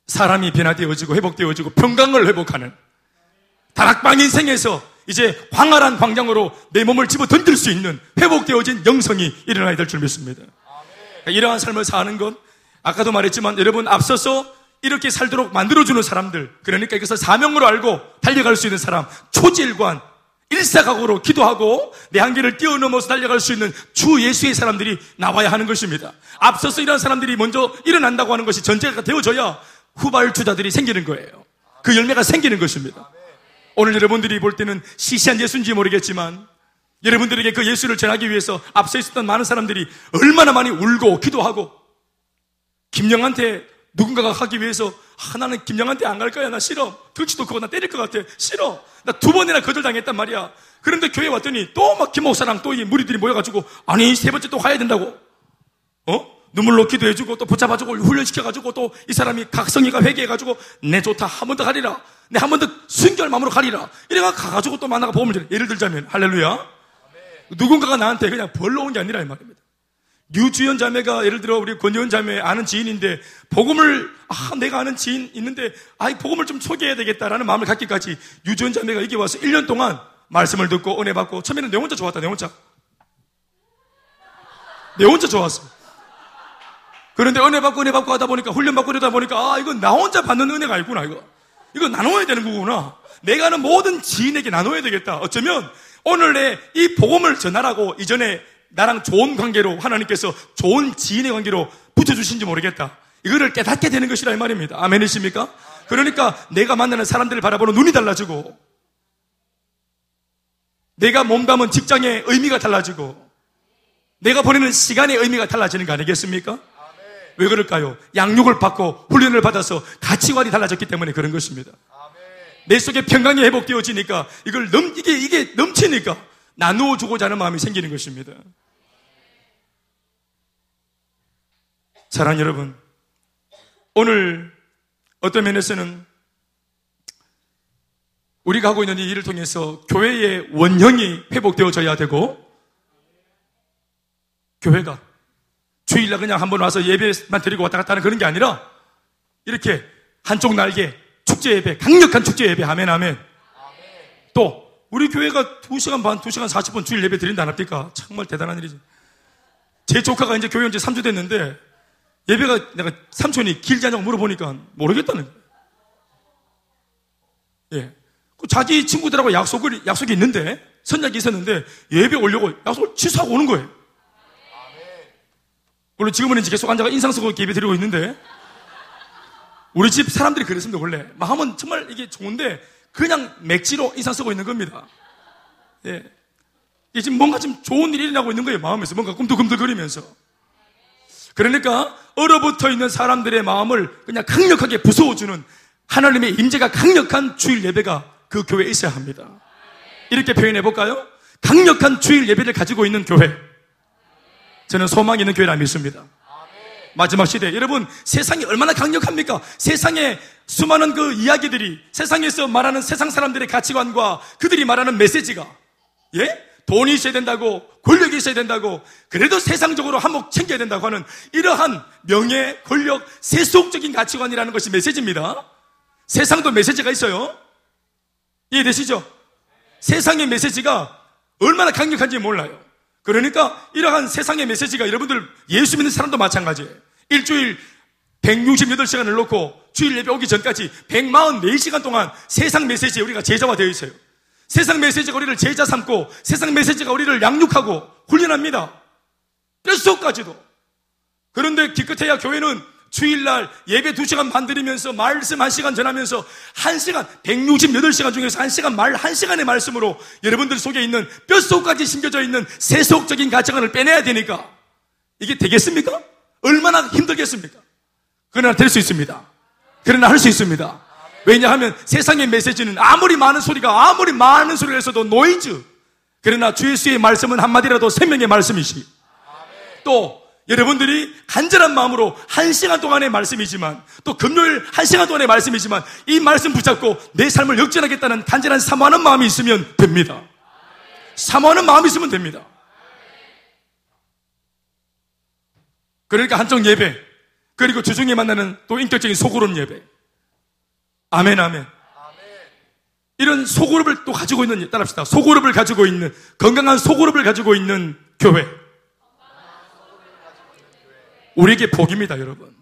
사람이 변화되어지고 회복되어지고 평강을 회복하는 다락방 인생에서 이제 광활한 광장으로 내 몸을 집어 던질 수 있는 회복되어진 영성이 일어나야 될 줄 믿습니다. 그러니까 이러한 삶을 사는 것 아까도 말했지만 여러분 앞서서 이렇게 살도록 만들어주는 사람들 그러니까 이것을 사명으로 알고 달려갈 수 있는 사람 초질관 일사각오로 기도하고 내 한계를 뛰어넘어서 달려갈 수 있는 주 예수의 사람들이 나와야 하는 것입니다. 앞서서 이런 사람들이 먼저 일어난다고 하는 것이 전제가 되어져야 후발주자들이 생기는 거예요. 그 열매가 생기는 것입니다. 오늘 여러분들이 볼 때는 시시한 예수인지 모르겠지만 여러분들에게 그 예수를 전하기 위해서 앞서 있었던 많은 사람들이 얼마나 많이 울고 기도하고 김영한테 누군가가 하기 위해서 하나는 김영한테 안 갈 거야 나 싫어 덩치도 크고 나 때릴 것 같아 싫어 나 두 번이나 거절당했단 말이야 그런데 교회 왔더니 또 막 김목사랑 또 이 무리들이 모여가지고 아니 세 번째 또 가야 된다고 어? 눈물 놓기도 해주고 또 붙잡아주고 훈련시켜가지고 또 이 사람이 각성이가 회개해가지고 내 좋다 한 번 더 가리라. 내 한 번 더 순결 마음으로 가리라. 이래가 가가지고 또 만나가 보험을 줘 예를 들자면 할렐루야. 누군가가 나한테 그냥 벌러 온 게 아니라 이 말입니다. 류주연 자매가 예를 들어 우리 권여은 자매 아는 지인인데 복음을 아 내가 아는 지인 있는데 아이 복음을 좀 소개해야 되겠다라는 마음을 갖기까지 유주연 자매가 여기 와서 1년 동안 말씀을 듣고 은혜 받고 처음에는 내 혼자 좋았다 내 혼자. 내 혼자 좋았어 그런데 은혜 받고 은혜 받고 하다 보니까 훈련 받고 이러다 보니까 아 이건 나 혼자 받는 은혜가 아니구나 이거 이거 나눠야 되는 거구나 내가 아는 모든 지인에게 나눠야 되겠다 어쩌면 오늘 내 이 복음을 전하라고 이전에 나랑 좋은 관계로 하나님께서 좋은 지인의 관계로 붙여주신지 모르겠다. 이거를 깨닫게 되는 것이라 이 말입니다. 아멘이십니까? 그러니까 내가 만나는 사람들을 바라보는 눈이 달라지고 내가 몸담은 직장의 의미가 달라지고 내가 보내는 시간의 의미가 달라지는 거 아니겠습니까? 왜 그럴까요? 양육을 받고 훈련을 받아서 가치관이 달라졌기 때문에 그런 것입니다. 내 속에 평강이 회복되어지니까 이걸 넘, 이게, 이게 넘치니까 나누어 주고자 하는 마음이 생기는 것입니다. 사랑 여러분, 오늘 어떤 면에서는 우리가 하고 있는 이 일을 통해서 교회의 원형이 회복되어져야 되고, 교회가 주일날 그냥 한번 와서 예배만 드리고 왔다 갔다 하는 그런 게 아니라, 이렇게 한쪽 날개, 축제 예배, 강력한 축제 예배, 아멘, 아멘. 또, 우리 교회가 2시간 반, 2시간 40분 주일 예배 드린다 안 합니까? 정말 대단한 일이지. 제 조카가 이제 교회 온 지 3주 됐는데, 예배가 내가 삼촌이 길지 않냐고 물어보니까 모르겠다는 거예요. 예. 그 자기 친구들하고 약속을, 약속이 있는데, 선약이 있었는데, 예배 오려고 약속을 취소하고 오는 거예요. 물론 지금은 이제 계속 앉아가 인상 쓰고 예배 드리고 있는데, 우리 집 사람들이 그랬습니다, 원래. 마음은 정말 이게 좋은데, 그냥 맥지로 인상 쓰고 있는 겁니다. 예. 이게 지금 뭔가 좀 좋은 일이 일어나고 있는 거예요, 마음에서. 뭔가 꿈틀꿈틀거리면서. 그러니까 얼어붙어 있는 사람들의 마음을 그냥 강력하게 부숴주는 하나님의 임재가 강력한 주일 예배가 그 교회에 있어야 합니다. 이렇게 표현해 볼까요? 강력한 주일 예배를 가지고 있는 교회. 저는 소망이 있는 교회라 믿습니다. 마지막 시대. 여러분, 세상이 얼마나 강력합니까? 세상에 수많은 그 이야기들이 세상에서 말하는 세상 사람들의 가치관과 그들이 말하는 메시지가, 예? 돈이 있어야 된다고, 권력이 있어야 된다고, 그래도 세상적으로 한몫 챙겨야 된다고 하는 이러한 명예, 권력, 세속적인 가치관이라는 것이 메시지입니다. 세상도 메시지가 있어요. 이해되시죠? 세상의 메시지가 얼마나 강력한지 몰라요. 그러니까 이러한 세상의 메시지가 여러분들 예수 믿는 사람도 마찬가지예요. 일주일 168시간을 놓고 주일 예배 오기 전까지 144시간 동안 세상 메시지에 우리가 제자화 되어 있어요. 세상 메시지가 우리를 제자 삼고 세상 메시지가 우리를 양육하고 훈련합니다. 뼛속까지도. 그런데 기껏해야 교회는 주일날 예배 2시간 반 드리면서 말씀 1시간 전하면서 1시간, 168시간 중에서 1시간 말, 1시간의 말씀으로 여러분들 속에 있는 뼛속까지 심겨져 있는 세속적인 가치관을 빼내야 되니까 이게 되겠습니까? 얼마나 힘들겠습니까? 그러나 될 수 있습니다. 그러나 할 수 있습니다. 왜냐하면 세상의 메시지는 아무리 많은 소리가 아무리 많은 소리를 해서도 노이즈. 그러나 주 예수의 말씀은 한마디라도 생명의 말씀이시. 또 여러분들이 간절한 마음으로 한 시간 동안의 말씀이지만 또 금요일 한 시간 동안의 말씀이지만 이 말씀 붙잡고 내 삶을 역전하겠다는 간절한 사모하는 마음이 있으면 됩니다. 사모하는 마음이 있으면 됩니다. 그러니까 한쪽 예배 그리고 주중에 만나는 또 인격적인 소그룹 예배 아멘, 아멘. 이런 소그룹을 또 가지고 있는, 따라합시다. 소그룹을 가지고 있는, 건강한 소그룹을 가지고 있는 교회. 우리에게 복입니다, 여러분.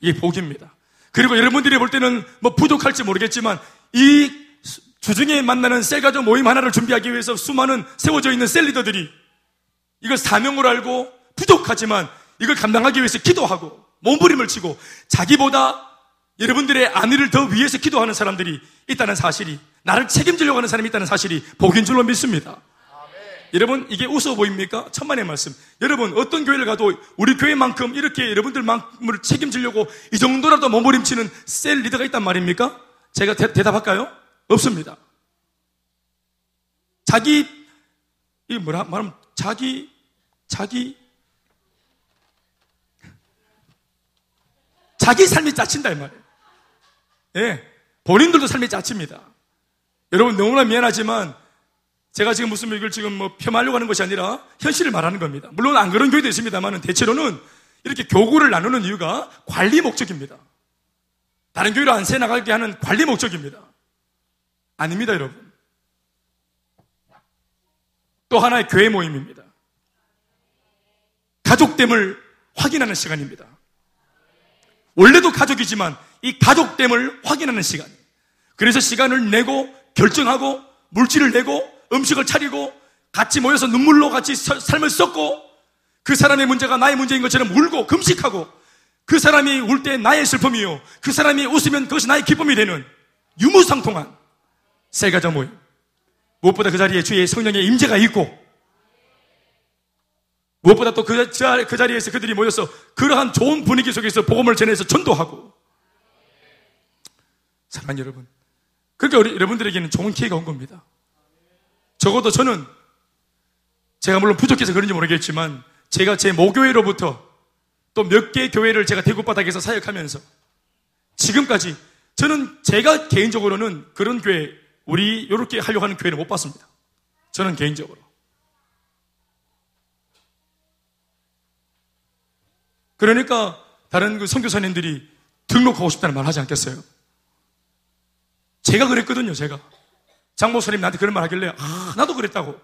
이게 복입니다. 그리고 여러분들이 볼 때는 뭐 부족할지 모르겠지만, 이 주중에 만나는 셀가족 모임 하나를 준비하기 위해서 수많은 세워져 있는 셀리더들이 이걸 사명으로 알고 부족하지만 이걸 감당하기 위해서 기도하고 몸부림을 치고 자기보다 여러분들의 아내를 더 위해서 기도하는 사람들이 있다는 사실이 나를 책임지려고 하는 사람이 있다는 사실이 복인 줄로 믿습니다. 여러분, 이게 웃어 보입니까? 천만의 말씀. 여러분, 어떤 교회를 가도 우리 교회만큼 이렇게 여러분들만큼을 책임지려고 이 정도라도 몸부림치는 셀 리더가 있단 말입니까? 제가 대, 답할까요 없습니다. 자기, 이 뭐라, 말하면 자기, 자기, 자기 삶이 짜친다, 이 말이에요. 예. 본인들도 삶이 짜칩니다. 여러분, 너무나 미안하지만, 제가 지금 무슨 이걸 지금 뭐 폄하하려고 하는 것이 아니라 현실을 말하는 겁니다. 물론 안 그런 교회도 있습니다만 대체로는 이렇게 교구를 나누는 이유가 관리 목적입니다. 다른 교회로 안 새 나가게 하는 관리 목적입니다. 아닙니다, 여러분. 또 하나의 교회 모임입니다. 가족됨을 확인하는 시간입니다. 원래도 가족이지만 이 가족됨을 확인하는 시간. 그래서 시간을 내고 결정하고 물질을 내고 음식을 차리고 같이 모여서 눈물로 같이 삶을 썼고 그 사람의 문제가 나의 문제인 것처럼 울고 금식하고 그 사람이 울 때 나의 슬픔이요. 그 사람이 웃으면 그것이 나의 기쁨이 되는 유무상통한 세가자 모임. 무엇보다 그 자리에 주의 성령의 임재가 있고 무엇보다 또그그 자리에서 그들이 모여서 그러한 좋은 분위기 속에서 복음을 전해서 전도하고 사랑하는 여러분 그러니까 우리 여러분들에게는 좋은 기회가 온 겁니다. 적어도 저는 제가 물론 부족해서 그런지 모르겠지만 제가 제 모교회로부터 또 몇개 교회를 제가 대구 바닥에서 사역하면서 지금까지 저는 제가 개인적으로는 그런 교회 우리 이렇게 하려고 하는 교회를 못 봤습니다. 저는 개인적으로. 그러니까 다른 그 선교사님들이 등록하고 싶다는 말 하지 않겠어요? 제가 그랬거든요, 제가. 장모선님 나한테 그런 말 하길래, 아, 나도 그랬다고.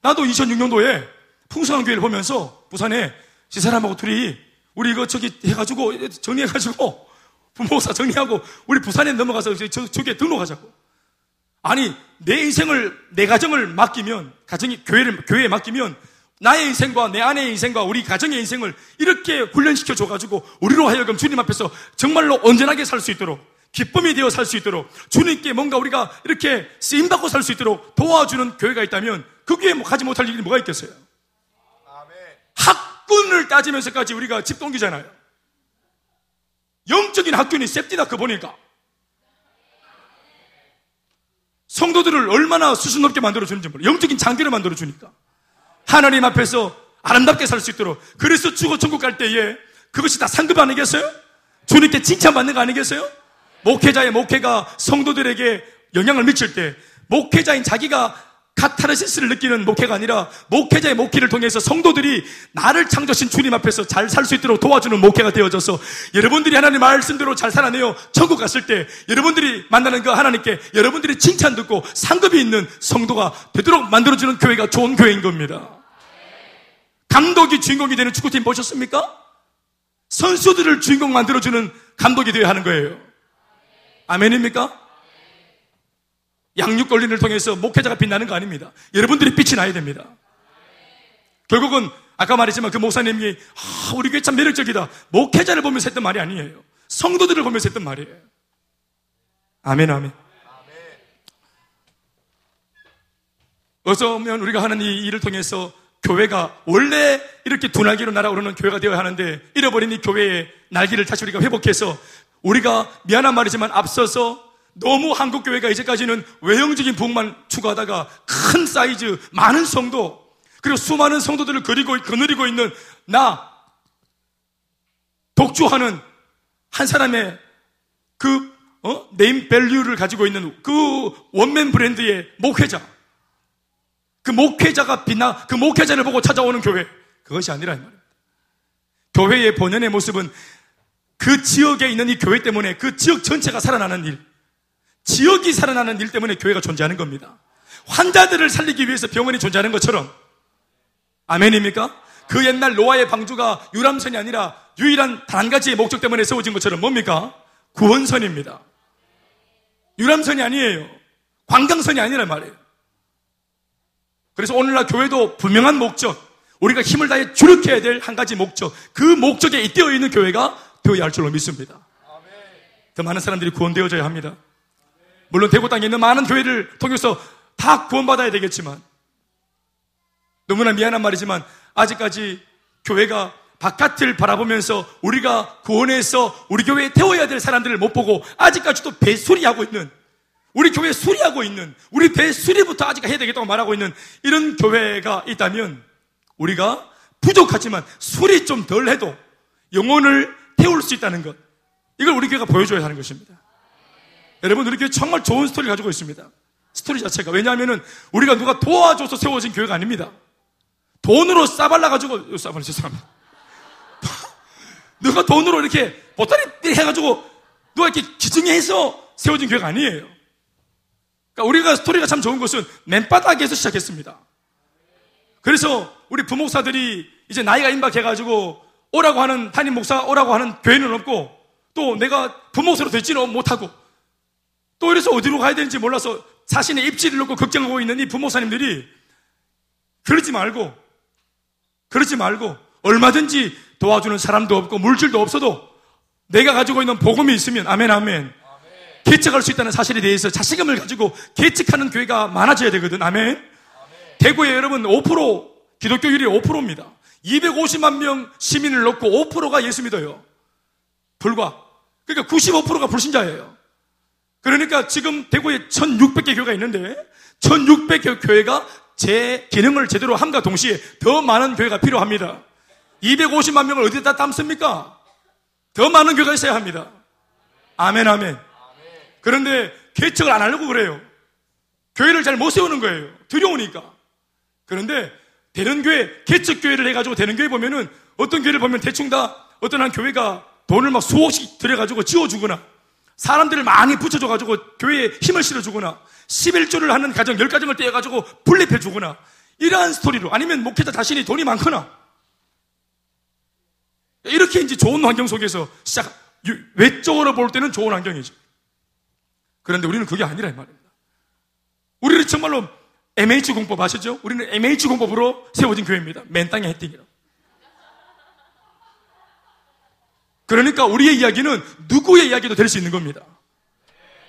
나도 2006년도에 풍성한 교회를 보면서 부산에 시 사람하고 둘이 우리 이거 저기 해가지고 정리해가지고 부모사 정리하고 우리 부산에 넘어가서 저, 저기에 등록하자고. 아니, 내 인생을, 내 가정을 맡기면, 가정이, 교회를, 교회에 맡기면 나의 인생과 내 아내의 인생과 우리 가정의 인생을 이렇게 훈련시켜 줘가지고 우리로 하여금 주님 앞에서 정말로 온전하게 살 수 있도록 기쁨이 되어 살 수 있도록 주님께 뭔가 우리가 이렇게 쓰임받고 살 수 있도록 도와주는 교회가 있다면 그 교회에 뭐 가지 못할 일이 뭐가 있겠어요? 학군을 따지면서까지 우리가 집 동기잖아요. 영적인 학군이 셉디다 그 보니까 성도들을 얼마나 수준 높게 만들어주는지 몰라. 영적인 장기를 만들어주니까. 하나님 앞에서 아름답게 살 수 있도록. 그래서 죽어 천국 갈 때에 그것이 다 상급 아니겠어요? 주님께 칭찬받는 거 아니겠어요? 목회자의 목회가 성도들에게 영향을 미칠 때 목회자인 자기가 카타르시스를 느끼는 목회가 아니라 목회자의 목회를 통해서 성도들이 나를 창조신 주님 앞에서 잘 살 수 있도록 도와주는 목회가 되어져서 여러분들이 하나님 말씀대로 잘 살아내요 천국 갔을 때 여러분들이 만나는 그 하나님께 여러분들이 칭찬 듣고 상급이 있는 성도가 되도록 만들어주는 교회가 좋은 교회인 겁니다. 감독이 주인공이 되는 축구팀 보셨습니까? 선수들을 주인공 만들어주는 감독이 되어야 하는 거예요. 아멘입니까? 양육 권리를 통해서 목회자가 빛나는 거 아닙니다. 여러분들이 빛이 나야 됩니다. 결국은 아까 말했지만 그 목사님이 아, 우리 교회 참 매력적이다. 목회자를 보면서 했던 말이 아니에요. 성도들을 보면서 했던 말이에요. 아멘, 아멘. 어서 오면 우리가 하는 이 일을 통해서 교회가 원래 이렇게 두 날개로 날아오르는 교회가 되어야 하는데 잃어버린 이 교회의 날개를 다시 우리가 회복해서 우리가 미안한 말이지만 앞서서 너무 한국 교회가 이제까지는 외형적인 부흥만 추구하다가 큰 사이즈, 많은 성도, 그리고 수많은 성도들을 그리고 거느리고 있는 나 독주하는 한 사람의 그 어? 네임 밸류를 가지고 있는 그 원맨 브랜드의 목회자. 그 목회자가 빛나 그 목회자를 보고 찾아오는 교회. 그것이 아니라 말입니다. 교회의 본연의 모습은 그 지역에 있는 이 교회 때문에 그 지역 전체가 살아나는 일. 지역이 살아나는 일 때문에 교회가 존재하는 겁니다. 환자들을 살리기 위해서 병원이 존재하는 것처럼. 아멘입니까? 그 옛날 노아의 방주가 유람선이 아니라 유일한 단 한 가지의 목적 때문에 세워진 것처럼 뭡니까? 구원선입니다. 유람선이 아니에요. 관광선이 아니란 말이에요. 그래서 오늘날 교회도 분명한 목적, 우리가 힘을 다해 주력해야 될 한 가지 목적, 그 목적에 잇대어 있는 교회가 되어야 할 줄로 믿습니다. 더 많은 사람들이 구원되어져야 합니다. 물론 대구 땅에 있는 많은 교회를 통해서 다 구원받아야 되겠지만 너무나 미안한 말이지만 아직까지 교회가 바깥을 바라보면서 우리가 구원해서 우리 교회에 태워야 될 사람들을 못 보고 아직까지도 배수리하고 있는 우리 교회 수리하고 있는 우리 배 수리부터 아직 해야 되겠다고 말하고 있는 이런 교회가 있다면 우리가 부족하지만 수리 좀 덜 해도 영혼을 태울 수 있다는 것 이걸 우리 교회가 보여줘야 하는 것입니다. 여러분 우리 교회 정말 좋은 스토리를 가지고 있습니다. 스토리 자체가 왜냐하면 우리가 누가 도와줘서 세워진 교회가 아닙니다. 돈으로 싸발라가지고 싸발라 죄송합니다. 누가 돈으로 이렇게 보따리 해가지고 누가 이렇게 기증해서 세워진 교회가 아니에요. 그러니까 우리가 스토리가 참 좋은 것은 맨바닥에서 시작했습니다. 그래서 우리 부목사들이 이제 나이가 임박해가지고 오라고 하는 담임 목사 오라고 하는 교회는 없고 또 내가 부목사로 되지는 못하고 또 이래서 어디로 가야 되는지 몰라서 자신의 입지를 놓고 걱정하고 있는 이 부목사님들이 그러지 말고 그러지 말고 얼마든지 도와주는 사람도 없고 물질도 없어도 내가 가지고 있는 복음이 있으면 아멘 아멘. 개척할 수 있다는 사실에 대해서 자신감을 가지고 개척하는 교회가 많아져야 되거든. 아멘, 아멘. 대구에 여러분 5% 기독교율이 5%입니다 250만 명 시민을 넣고 5%가 예수 믿어요 불과 그러니까 95%가 불신자예요 그러니까 지금 대구에 1600개 교회가 있는데 1600개 교회가 제 기능을 제대로 함과 동시에 더 많은 교회가 필요합니다. 250만 명을 어디다 담습니까? 더 많은 교회가 있어야 합니다. 아멘, 아멘. 그런데 개척을 안 하려고 그래요. 교회를 잘 못 세우는 거예요. 두려우니까. 그런데 되는 교회, 개척 교회를 해가지고 되는 교회 보면은 어떤 교회를 보면 대충 다 어떤 한 교회가 돈을 막 수억씩 들여가지고 지어주거나 사람들을 많이 붙여줘가지고 교회에 힘을 실어주거나 11조를 하는 가정 10가정을 떼어가지고 분립해주거나 이러한 스토리로 아니면 목회자 자신이 돈이 많거나 이렇게 이제 좋은 환경 속에서 시작, 외적으로 볼 때는 좋은 환경이죠. 그런데 우리는 그게 아니라 이 말입니다. 우리는 정말로 MH 공법 아시죠? 우리는 MH 공법으로 세워진 교회입니다. 맨 땅에 해띵이라. 그러니까 우리의 이야기는 누구의 이야기도 될 수 있는 겁니다.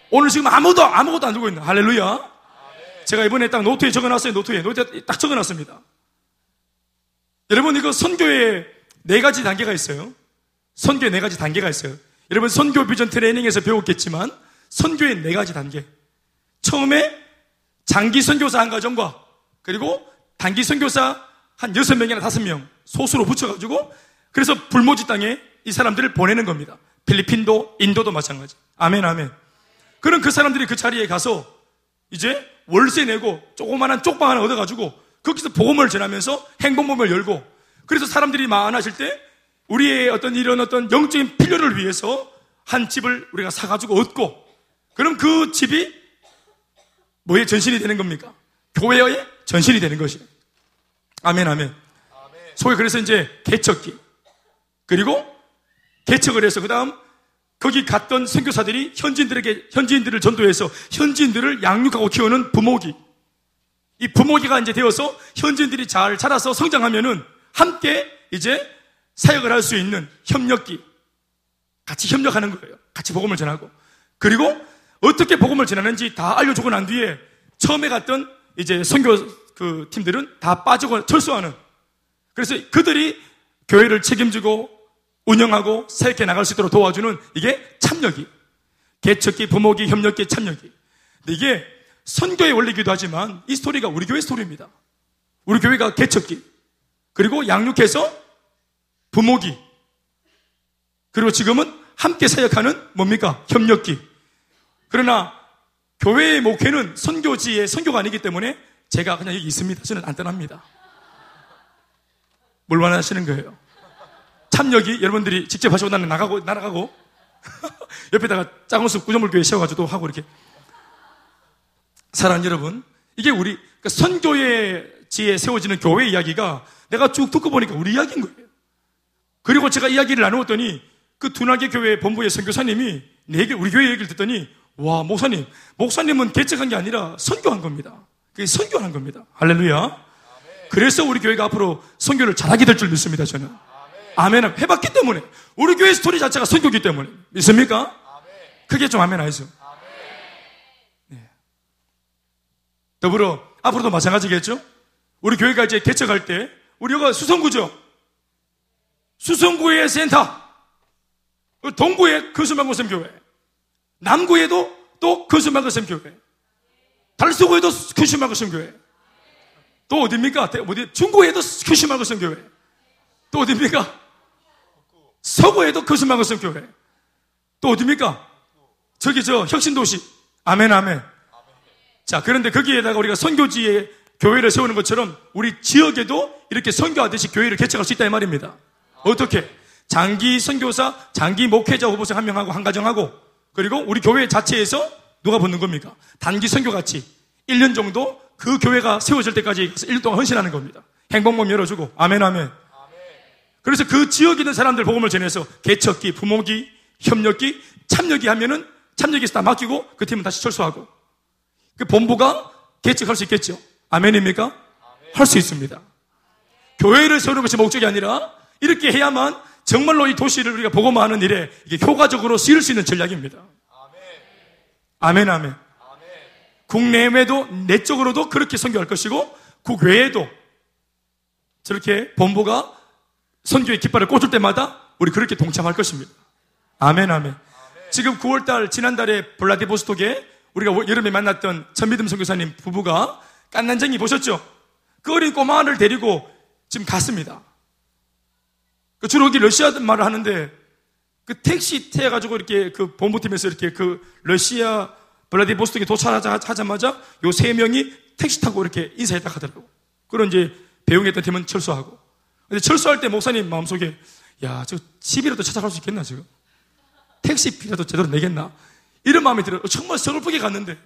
오늘 지금 아무도 아무것도 안 들고 있는 할렐루야. 제가 이번에 딱 노트에 적어놨어요. 노트에 노트에 딱 적어놨습니다. 여러분 이거 선교에 네 가지 단계가 있어요. 선교에 네 가지 단계가 있어요. 여러분 선교 비전 트레이닝에서 배웠겠지만 선교의 네 가지 단계. 처음에 장기 선교사 한 가정과 그리고 단기 선교사 한 여섯 명이나 다섯 명 소수로 붙여가지고 그래서 불모지 땅에 이 사람들을 보내는 겁니다. 필리핀도, 인도도 마찬가지. 아멘, 아멘. 그럼 그 사람들이 그 자리에 가서 이제 월세 내고 조그마한 쪽방 하나 얻어가지고 거기서 복음을 전하면서 행복mom을 열고 그래서 사람들이 많아질 때 우리의 어떤 이런 어떤 영적인 필요를 위해서 한 집을 우리가 사가지고 얻고 그럼 그 집이 뭐의 전신이 되는 겁니까? 교회의 전신이 되는 것이. 아멘, 아멘. 소위 그래서 이제 개척기. 그리고 개척을 해서 그 다음 거기 갔던 선교사들이 현지인들에게 현지인들을 전도해서 현지인들을 양육하고 키우는 부모기. 이 부모기가 이제 되어서 현지인들이 잘 자라서 성장하면은 함께 이제 사역을 할 수 있는 협력기. 같이 협력하는 거예요. 같이 복음을 전하고. 그리고 어떻게 복음을 전하는지 다 알려주고 난 뒤에 처음에 갔던 이제 선교 그 팀들은 다 빠지고 철수하는. 그래서 그들이 교회를 책임지고 운영하고 사역해 나갈 수 있도록 도와주는 이게 참여기. 개척기, 부모기, 협력기, 참여기. 근데 이게 선교의 원리기도 하지만 이 스토리가 우리 교회 스토리입니다. 우리 교회가 개척기. 그리고 양육해서 부모기. 그리고 지금은 함께 사역하는 뭡니까? 협력기. 그러나 교회의 목회는 선교지의 선교가 아니기 때문에 제가 그냥 여기 있습니다. 저는 안 떠납니다. 뭘 원하시는 거예요? 참 여기 여러분들이 직접 하시고 나는 나가고 날아가고 옆에다가 작은 숲 구조물교회 세워가지고 하고 이렇게 사랑하는 여러분 이게 우리 그러니까 선교의 지에 세워지는 교회 이야기가 내가 쭉 듣고 보니까 우리 이야기인 거예요. 그리고 제가 이야기를 나누었더니 그 둔하게 교회 본부의 선교사님이 내게 우리 교회 얘기를 듣더니 와 목사님 목사님은 개척한 게 아니라 선교한 겁니다. 그게 선교한 겁니다. 할렐루야. 그래서 우리 교회가 앞으로 선교를 잘하게 될 줄 믿습니다. 저는. 아멘. 해봤기 때문에. 우리 교회 스토리 자체가 선교기 때문에. 믿습니까? 그게 좀 아멘 아니죠? 네. 더불어, 앞으로도 마찬가지겠죠? 우리 교회가 이제 개척할 때 우리가 수성구죠. 수성구의 센터. 동구에 근수만고샘 교회. 남구에도 또 근수만고샘 교회. 달서구에도 근수만고샘 교회. 또 어딥니까? 어디? 중구에도 근수만고샘 교회. 또 어딥니까? 서구에도 근수만고샘 교회. 또 어딥니까? 저기 저 혁신도시. 아멘 아멘. 자, 그런데 거기에다가 우리가 선교지에 교회를 세우는 것처럼 우리 지역에도 이렇게 선교하듯이 교회를 개척할 수 있다 이 말입니다. 어떻게? 장기 선교사, 장기 목회자 후보생 한 명하고 한 가정하고 그리고 우리 교회 자체에서 누가 붙는 겁니까? 단기 선교같이 1년 정도 그 교회가 세워질 때까지 1년 동안 헌신하는 겁니다. 행복몸 열어주고 아멘 아멘. 그래서 그 지역에 있는 사람들 복음을 전해서 개척기, 부모기, 협력기, 참여기 하면은 참여기에서 다 맡기고 그 팀은 다시 철수하고 그 본부가 개척할 수 있겠죠. 아멘입니까? 할수 있습니다. 교회를 세우는 것이 목적이 아니라 이렇게 해야만 정말로 이 도시를 우리가 복음화하는 일에 이게 효과적으로 쓰일 수 있는 전략입니다. 아멘, 아멘. 국내외도 내적으로도 그렇게 선교할 것이고 국외에도 저렇게 본부가 선교의 깃발을 꽂을 때마다 우리 그렇게 동참할 것입니다. 아멘, 아멘. 지금 9월달 지난달에 블라디보스톡에 우리가 여름에 만났던 전미듬 선교사님 부부가 깐난쟁이 보셨죠? 그 어린 꼬마를 데리고 지금 갔습니다. 그 주로 여기 러시아 말을 하는데 그 택시 태워가지고 이렇게 그 본부팀에서 이렇게 그 러시아 블라디보스톡에 도착하자마자 요 세 명이 택시 타고 이렇게 인사했다 하더라고. 그런 이제 배웅했던 팀은 철수하고. 근데 철수할 때 목사님 마음속에 야, 저 집이라도 찾아갈 수 있겠나, 지금? 택시비라도 제대로 내겠나? 이런 마음이 들어요. 정말 서글프게 갔는데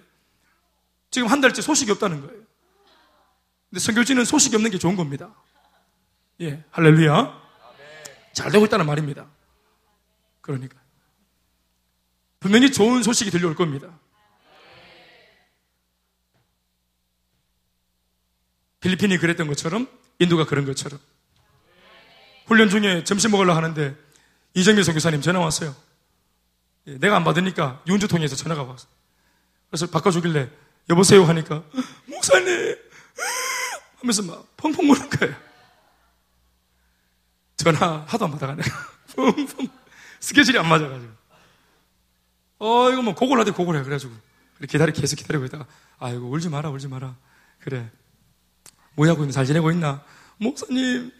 지금 한 달째 소식이 없다는 거예요. 근데 선교지는 소식이 없는 게 좋은 겁니다. 예, 할렐루야. 잘 되고 있다는 말입니다. 그러니까. 분명히 좋은 소식이 들려올 겁니다. 필리핀이 그랬던 것처럼 인도가 그런 것처럼 훈련 중에 점심 먹으려 하는데 이정미 선교사님 전화 왔어요. 예, 내가 안 받으니까 윤주통에서 전화가 왔어. 그래서 바꿔주길래 여보세요 하니까 목사님 하면서 막 펑펑 우는 거예요. 전화 하도 안 받아가네. 스케줄이 안 맞아가지고. 어 이거 뭐 고골 하대 고골해 그래가지고 기다리 계속 기다리고 있다가 아이고 울지 마라 울지 마라 그래 뭐하고 있나 잘 지내고 있나 목사님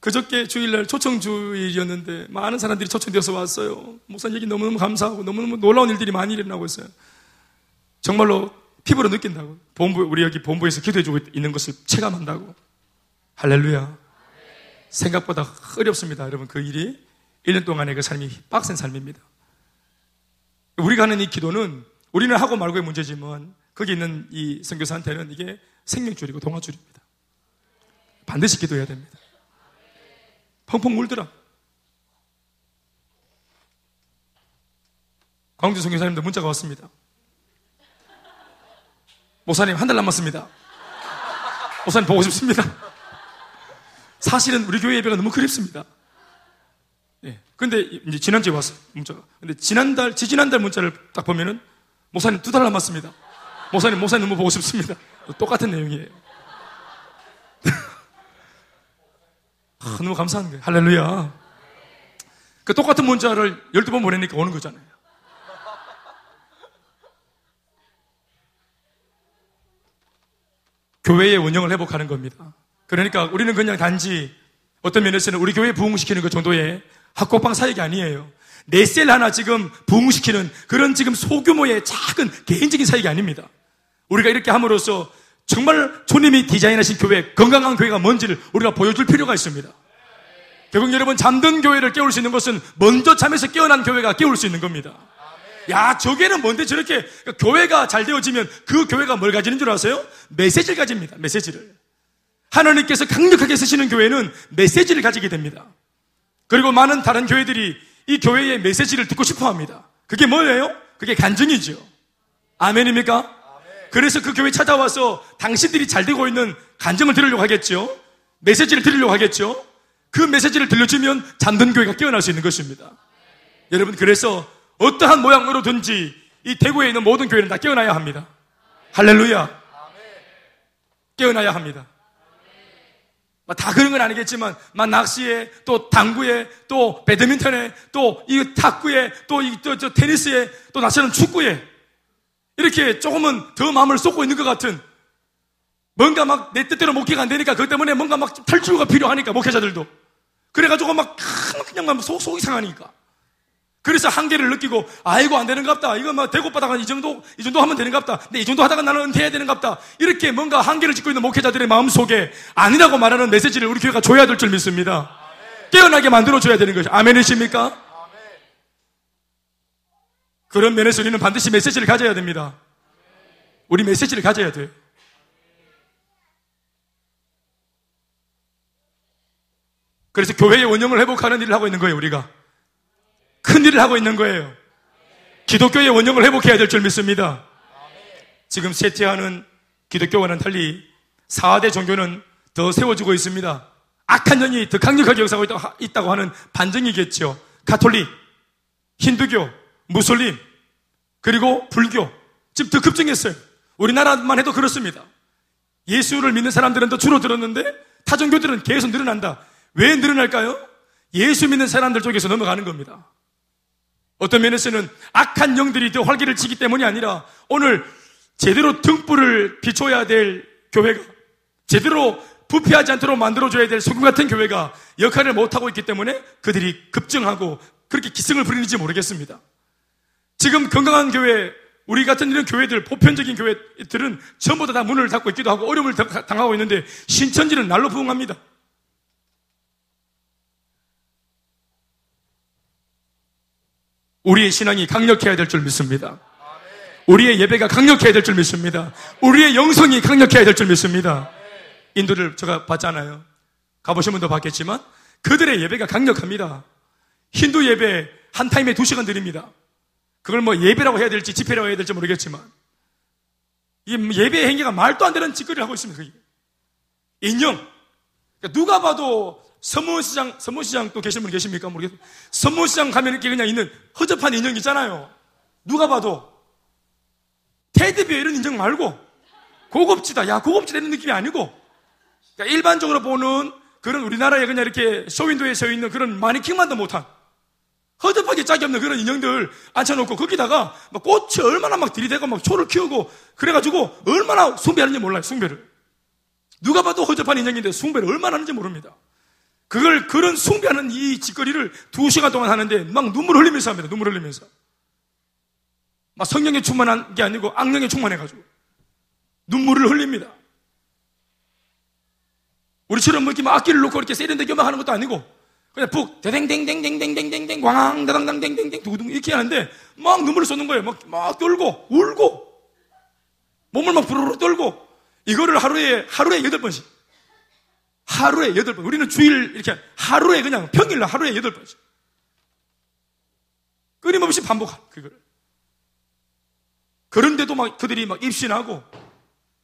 그저께 주일날 초청주일이었는데 많은 사람들이 초청되어서 왔어요. 목사님 얘기 너무너무 감사하고 너무너무 놀라운 일들이 많이 일어나고 있어요. 정말로 피부로 느낀다고. 본부, 우리 여기 본부에서 기도해주고 있는 것을 체감한다고. 할렐루야. 생각보다 어렵습니다. 여러분, 그 일이 1년 동안의 그 삶이 빡센 삶입니다. 우리가 하는 이 기도는 우리는 하고 말고의 문제지만 거기 있는 이 선교사한테는 이게 생명줄이고 동화줄입니다. 반드시 기도해야 됩니다. 펑펑 울더라. 광주 선교사님도 문자가 왔습니다. 목사님 한 달 남았습니다. 목사님 보고 싶습니다. 사실은 우리 교회 예배가 너무 그립습니다. 예. 근데 이제 지난주에 왔어요. 문자가. 근데 지난달, 지지난달 문자를 딱 보면은 목사님 두 달 남았습니다. 목사님, 목사님 너무 보고 싶습니다. 똑같은 내용이에요. 아, 너무 감사한 거예요. 할렐루야. 그 똑같은 문자를 12번 보내니까 오는 거잖아요. 교회의 운영을 회복하는 겁니다. 그러니까 우리는 그냥 단지 어떤 면에서는 우리 교회 부흥시키는 그 정도의 학곡방 사역이 아니에요. 내셀 하나 지금 부흥시키는 그런 지금 소규모의 작은 개인적인 사역이 아닙니다. 우리가 이렇게 함으로써 정말 주님이 디자인하신 교회, 건강한 교회가 뭔지를 우리가 보여줄 필요가 있습니다. 결국 여러분 잠든 교회를 깨울 수 있는 것은 먼저 잠에서 깨어난 교회가 깨울 수 있는 겁니다. 야, 저게는 뭔데 저렇게 그러니까 교회가 잘 되어지면 그 교회가 뭘 가지는 줄 아세요? 메시지를 가집니다. 메시지를. 하나님께서 강력하게 쓰시는 교회는 메시지를 가지게 됩니다. 그리고 많은 다른 교회들이 이 교회의 메시지를 듣고 싶어 합니다. 그게 뭐예요? 그게 간증이죠. 아멘입니까? 그래서 그 교회 찾아와서 당신들이 잘 되고 있는 간증을 들으려고 하겠죠. 메시지를 들으려고 하겠죠. 그 메시지를 들려주면 잠든 교회가 깨어날 수 있는 것입니다. 여러분, 그래서 어떠한 모양으로든지 이 대구에 있는 모든 교회는 다 깨어나야 합니다. 할렐루야. 깨어나야 합니다. 다 그런 건 아니겠지만, 막 낚시에, 또 당구에, 또 배드민턴에, 또 이 탁구에, 또 이, 또, 저 테니스에, 또 나처럼 축구에, 이렇게 조금은 더 마음을 쏟고 있는 것 같은, 뭔가 막 내 뜻대로 목회가 안 되니까, 그것 때문에 뭔가 막 탈출구가 필요하니까, 목회자들도. 그래가지고 막, 그냥 막 속, 속이 상하니까. 그래서 한계를 느끼고 아이고 안 되는갑다. 이거 뭐 대고바다가 이 정도 이 정도 하면 되는갑다. 근데 이 정도 하다가 나는 은퇴해야 되는갑다. 이렇게 뭔가 한계를 짓고 있는 목회자들의 마음 속에 아니라고 말하는 메시지를 우리 교회가 줘야 될 줄 믿습니다. 깨어나게 만들어 줘야 되는 것이 아멘이십니까? 그런 면에서 우리는 반드시 메시지를 가져야 됩니다. 우리 메시지를 가져야 돼요. 그래서 교회의 원형을 회복하는 일을 하고 있는 거예요, 우리가. 큰 일을 하고 있는 거예요. 기독교의 원형을 회복해야 될 줄 믿습니다. 지금 쇠퇴하는 기독교와는 달리 4대 종교는 더 세워지고 있습니다. 악한 영이 더 강력하게 역사하고 있다고 하는 반증이겠죠. 가톨릭, 힌두교, 무슬림, 그리고 불교. 지금 더 급증했어요. 우리나라만 해도 그렇습니다. 예수를 믿는 사람들은 더 줄어들었는데 타 종교들은 계속 늘어난다. 왜 늘어날까요? 예수 믿는 사람들 쪽에서 넘어가는 겁니다. 어떤 면에서는 악한 영들이 더 활기를 치기 때문이 아니라 오늘 제대로 등불을 비춰야 될 교회가 제대로 부패하지 않도록 만들어줘야 될 소금 같은 교회가 역할을 못하고 있기 때문에 그들이 급증하고 그렇게 기승을 부리는지 모르겠습니다. 지금 건강한 교회, 우리 같은 이런 교회들, 보편적인 교회들은 전부 다 문을 닫고 있기도 하고 어려움을 당하고 있는데 신천지는 날로 부흥합니다. 우리의 신앙이 강력해야 될 줄 믿습니다. 우리의 예배가 강력해야 될 줄 믿습니다. 우리의 영성이 강력해야 될 줄 믿습니다. 인도를 제가 봤잖아요. 가보신 분도 봤겠지만 그들의 예배가 강력합니다. 힌두 예배 한 타임에 두 시간 드립니다. 그걸 뭐 예배라고 해야 될지 집회라고 해야 될지 모르겠지만 이 예배 행위가 말도 안 되는 짓거리를 하고 있습니다. 인형. 그러니까 누가 봐도 서문시장, 서문시장 또 계신 분 계십니까? 모르겠어요. 서문시장 가면 이렇게 그냥 있는 허접한 인형 있잖아요. 누가 봐도. 테디베어 이런 인형 말고, 고급지다. 야, 고급지다 이런 느낌이 아니고, 그러니까 일반적으로 보는 그런 우리나라에 그냥 이렇게 쇼윈도에 서 있는 그런 마니킹만도 못한, 허접하게 짝이 없는 그런 인형들 앉혀놓고 거기다가 막 꽃이 얼마나 막 들이대고 막 초를 키우고 그래가지고 얼마나 숭배하는지 몰라요, 숭배를. 누가 봐도 허접한 인형인데 숭배를 얼마나 하는지 모릅니다. 그걸 그런 숭배하는 이 짓거리를 두 시간 동안 하는데 막 눈물 흘리면서 합니다. 눈물 흘리면서. 막 성령에 충만한 게 아니고 악령에 충만해가지고. 눈물을 흘립니다. 우리처럼 뭐 이렇게 막 악기를 놓고 이렇게 세련되게 막 하는 것도 아니고 그냥 푹 대댕댕댕댕댕댕댕댕 광 다당당댕댕댕 두구둥 이렇게 하는데 막 눈물을 쏟는 거예요. 막, 막 떨고 울고 몸을 막 부르르 떨고 이거를 하루에 하루에 여덟 번씩 하루에 여덟 번. 우리는 주일 이렇게 하루에 그냥 평일날 하루에 여덟 번씩. 끊임없이 반복한 그거를. 그런데도 막 그들이 막 입신하고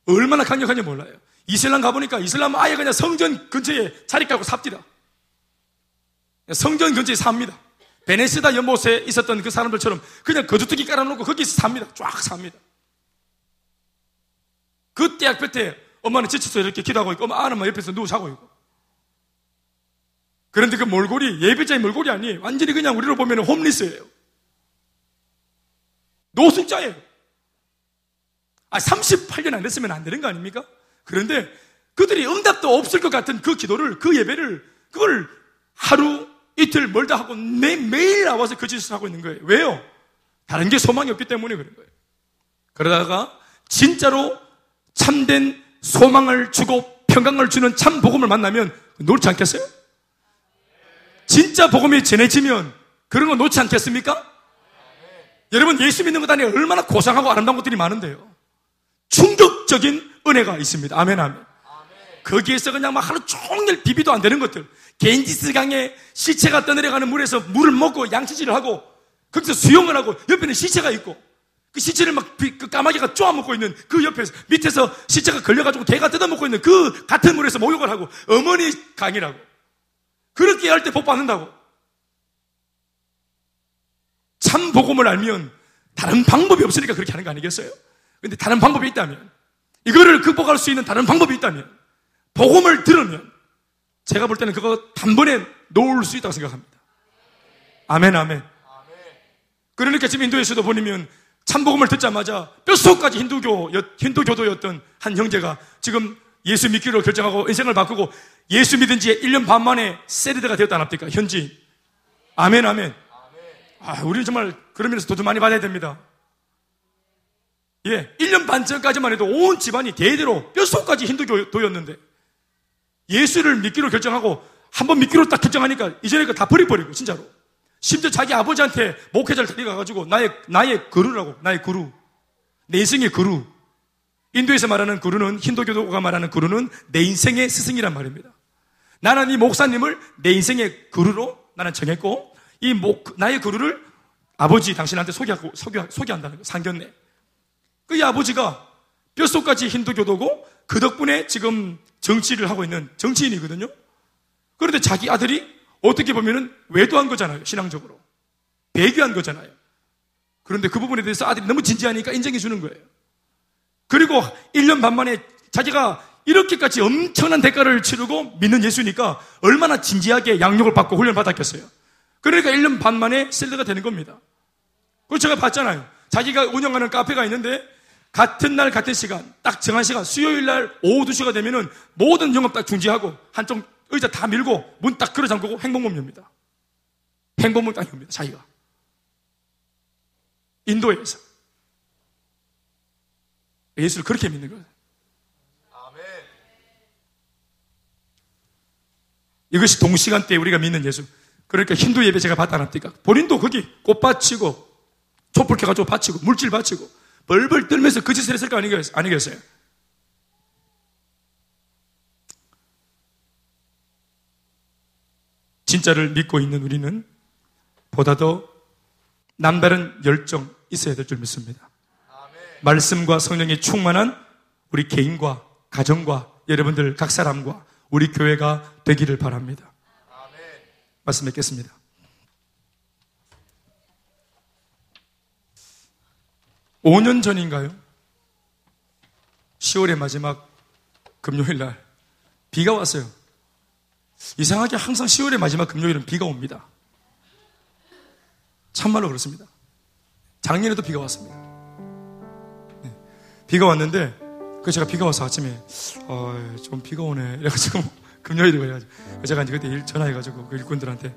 얼마나 강력한지 몰라요. 이슬람 가보니까 이슬람 아예 그냥 성전 근처에 자리 깔고 삽니다. 성전 근처에 삽니다. 베네스다 연못에 있었던 그 사람들처럼 그냥 거주투기 깔아놓고 거기서 삽니다. 쫙 삽니다. 그 대학 볕에 엄마는 지쳐서 이렇게 기도하고 있고, 아는 막 옆에서 누워 자고 있고. 그런데 그 몰골이, 예배자의 몰골이 아니에요. 완전히 그냥 우리로 보면 홈리스예요. 노숙자예요. 아, 38년 안 됐으면 안 되는 거 아닙니까? 그런데 그들이 응답도 없을 것 같은 그 기도를, 그 예배를, 그걸 하루, 이틀 멀다 하고 매, 매일 나와서 그 짓을 하고 있는 거예요. 왜요? 다른 게 소망이 없기 때문에 그런 거예요. 그러다가 진짜로 참된 소망을 주고 평강을 주는 참 복음을 만나면 놓지 않겠어요? 진짜 복음이 전해지면 그런 거 놓지 않겠습니까? 여러분 예수 믿는 것 안에 얼마나 고상하고 아름다운 것들이 많은데요. 충격적인 은혜가 있습니다. 아멘 아멘. 거기에서 그냥 막 하루 종일 비비도 안 되는 것들. 겐지스 강에 시체가 떠내려가는 물에서 물을 먹고 양치질을 하고 거기서 수영을 하고 옆에는 시체가 있고 그 시체를 막 그 까마귀가 쪼아먹고 있는 그 옆에서 밑에서 시체가 걸려가지고 개가 뜯어먹고 있는 그 같은 물에서 목욕을 하고 어머니 강이라고 그렇게 할 때 복 받는다고 참 복음을 알면 다른 방법이 없으니까 그렇게 하는 거 아니겠어요? 근데 다른 방법이 있다면 이거를 극복할 수 있는 다른 방법이 있다면 복음을 들으면 제가 볼 때는 그거 단번에 놓을 수 있다고 생각합니다. 아멘, 아멘. 그러니까 지금 인도에서도 보면 참복음을 듣자마자 뼛속까지 힌두교, 힌두교도였던 한 형제가 지금 예수 믿기로 결정하고 인생을 바꾸고 예수 믿은 지 1년 반 만에 세리드가 되었다 합니까? 현지인. 아멘, 아멘. 아, 우리는 정말 그러면서 돈도 많이 받아야 됩니다. 예, 1년 반 전까지만 해도 온 집안이 대대로 뼛속까지 힌두교도였는데 예수를 믿기로 결정하고 한 번 믿기로 딱 결정하니까 이전에 그다 버려버리고 진짜로 심지어 자기 아버지한테 목회자를 데려가가지고 나의 나의 그루라고 나의 그루 내 인생의 그루 인도에서 말하는 그루는 힌두교도가 말하는 그루는 내 인생의 스승이란 말입니다. 나는 이 목사님을 내 인생의 그루로 나는 정했고 이 목, 나의 그루를 아버지 당신한테 소개하고 소개, 소개한다는 거 상견례. 그 이 아버지가 뼛속까지 힌두교도고 그 덕분에 지금 정치를 하고 있는 정치인이거든요. 그런데 자기 아들이 어떻게 보면은 외도한 거잖아요. 신앙적으로. 배교한 거잖아요. 그런데 그 부분에 대해서 아들이 너무 진지하니까 인정해 주는 거예요. 그리고 1년 반 만에 자기가 이렇게까지 엄청난 대가를 치르고 믿는 예수니까 얼마나 진지하게 양육을 받고 훈련을 받았겠어요. 그러니까 1년 반 만에 셀러가 되는 겁니다. 그걸 제가 봤잖아요. 자기가 운영하는 카페가 있는데 같은 날 같은 시간 딱 정한 시간 수요일 날 오후 2시가 되면은 모든 영업 딱 중지하고 한쪽 의자 다 밀고 문딱 끌어 잠그고 행복문 엽니다. 행복문 딱 엽니다. 자기가. 인도에서. 예수를 그렇게 믿는 거예요. 아멘. 이것이 동시간대에 우리가 믿는 예수. 그러니까 힌두 예배 제가 봤다 납니까? 본인도 거기 꽃 바치고 촛불 켜가지고 바치고 물질 바치고 벌벌 떨면서 그 짓을 했을 거 아니겠어요? 진짜를 믿고 있는 우리는 보다 더 남다른 열정 있어야 될 줄 믿습니다. 말씀과 성령이 충만한 우리 개인과 가정과 여러분들 각 사람과 우리 교회가 되기를 바랍니다. 말씀 뵙겠습니다. (5년) 전인가요? (10월의) 마지막 금요일 날 비가 왔어요. 이상하게 항상 10월의 마지막 금요일은 비가 옵니다. 참말로 그렇습니다. 작년에도 비가 왔습니다. 네. 비가 왔는데, 그 제가 비가 와서 아침에, 어, 좀 비가 오네. 이래가지고, 금요일이 그래가지고. 제가 이제 그때 일 전화해가지고 그 일꾼들한테,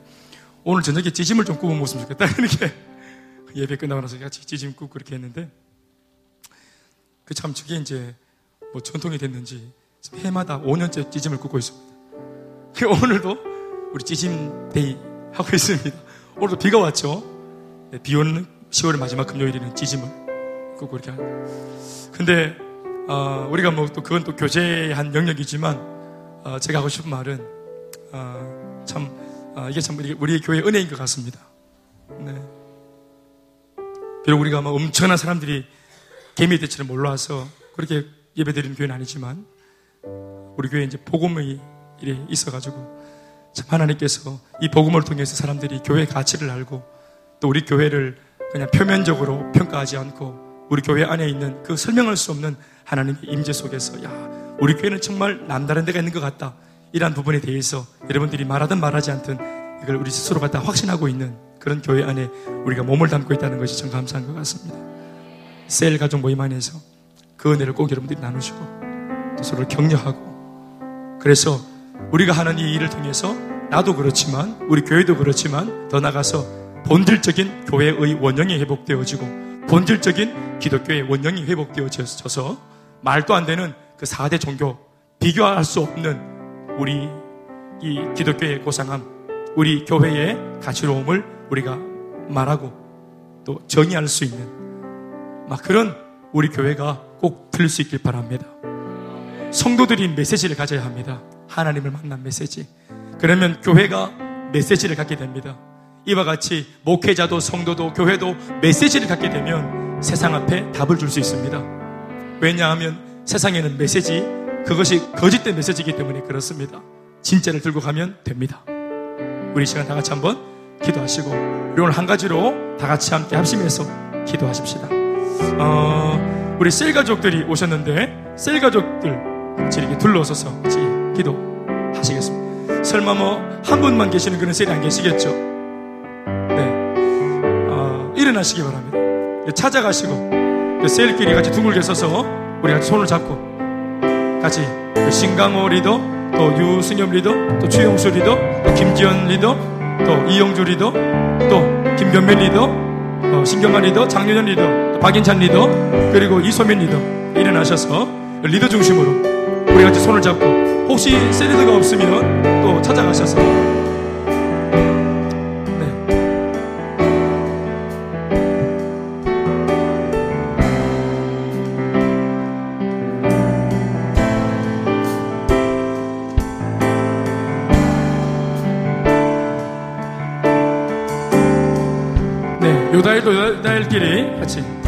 오늘 저녁에 찌짐을 좀 구워 먹으면 좋겠다. 이렇게 예배 끝나고 나서 같이 찌짐 굽고 그렇게 했는데, 그 참 저게 이제 뭐 전통이 됐는지, 해마다 5년째 찌짐을 굽고 있습니다. 오늘도 우리 찌짐데이 하고 있습니다. 오늘도 비가 왔죠. 네, 비 오는 10월의 마지막 금요일에는 찌짐을 꼭 그렇게 하는. 근데 어, 우리가 뭐 또 그건 또 교제한 영역이지만 어, 제가 하고 싶은 말은 어, 참 어, 이게 참 우리, 우리 교회 은혜인 것 같습니다. 네. 비록 우리가 뭐 엄청난 사람들이 개미 대처럼 몰라서 그렇게 예배드리는 교회는 아니지만 우리 교회 이제 복음의 일이 있어가지고 참 하나님께서 이 복음을 통해서 사람들이 교회 가치를 알고 또 우리 교회를 그냥 표면적으로 평가하지 않고 우리 교회 안에 있는 그 설명할 수 없는 하나님의 임재 속에서 야 우리 교회는 정말 남다른 데가 있는 것 같다 이러한 부분에 대해서 여러분들이 말하든 말하지 않든 이걸 우리 스스로 갖다 확신하고 있는 그런 교회 안에 우리가 몸을 담고 있다는 것이 참 감사한 것 같습니다. 셀 가족 모임 안에서 그 은혜를 꼭 여러분들이 나누시고 또 서로를 격려하고 그래서 우리가 하는 이 일을 통해서 나도 그렇지만 우리 교회도 그렇지만 더 나가서 본질적인 교회의 원형이 회복되어지고 본질적인 기독교의 원형이 회복되어져서 말도 안 되는 그 4대 종교 비교할 수 없는 우리 이 기독교의 고상함 우리 교회의 가치로움을 우리가 말하고 또 정의할 수 있는 막 그런 우리 교회가 꼭 들릴 수 있길 바랍니다. 성도들이 메시지를 가져야 합니다. 하나님을 만난 메시지. 그러면 교회가 메시지를 갖게 됩니다. 이와 같이 목회자도 성도도 교회도 메시지를 갖게 되면 세상 앞에 답을 줄 수 있습니다. 왜냐하면 세상에는 메시지, 그것이 거짓된 메시지이기 때문에 그렇습니다. 진짜를 들고 가면 됩니다. 우리 시간 다 같이 한번 기도하시고, 우리 오늘 한 가지로 다 같이 함께 합심해서 기도하십시다. 어, 우리 셀 가족들이 오셨는데, 셀 가족들 같이 이렇게 둘러서서 같이 기도 하시겠습니다. 설마 뭐 한 분만 계시는 그런 셀이 안 계시겠죠? 네. 어, 일어나시기 바랍니다. 찾아가시고 그 셀끼리 같이 둥글게 서서 우리 같이 손을 잡고 같이 그 신강호 리더 또 유승엽 리더 또 최용수 리더 또 김지연 리더 또 이영주 리더 또 김변면 리더 어, 신경환 리더 장윤현 리더 또 박인찬 리더 그리고 이소민 리더 일어나셔서 리더 중심으로 우리 같이 손을 잡고 혹시 셀리더가 없으면 또 찾아가셔서. 요다일도 요다일끼리 같이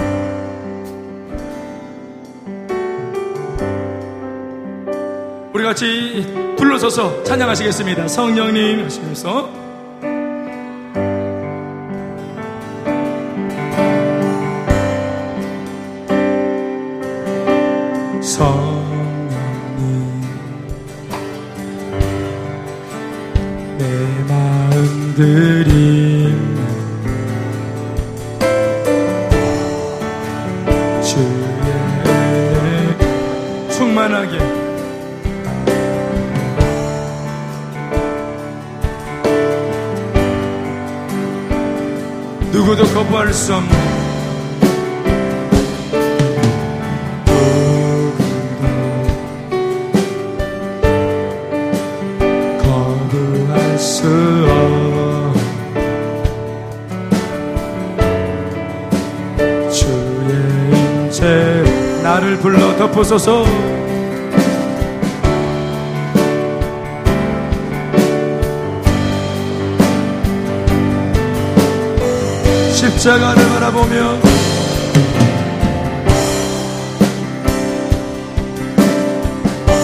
같이 불러서서 찬양하시겠습니다. 성령님 하시면서 덮어서서 십자가를 바라보며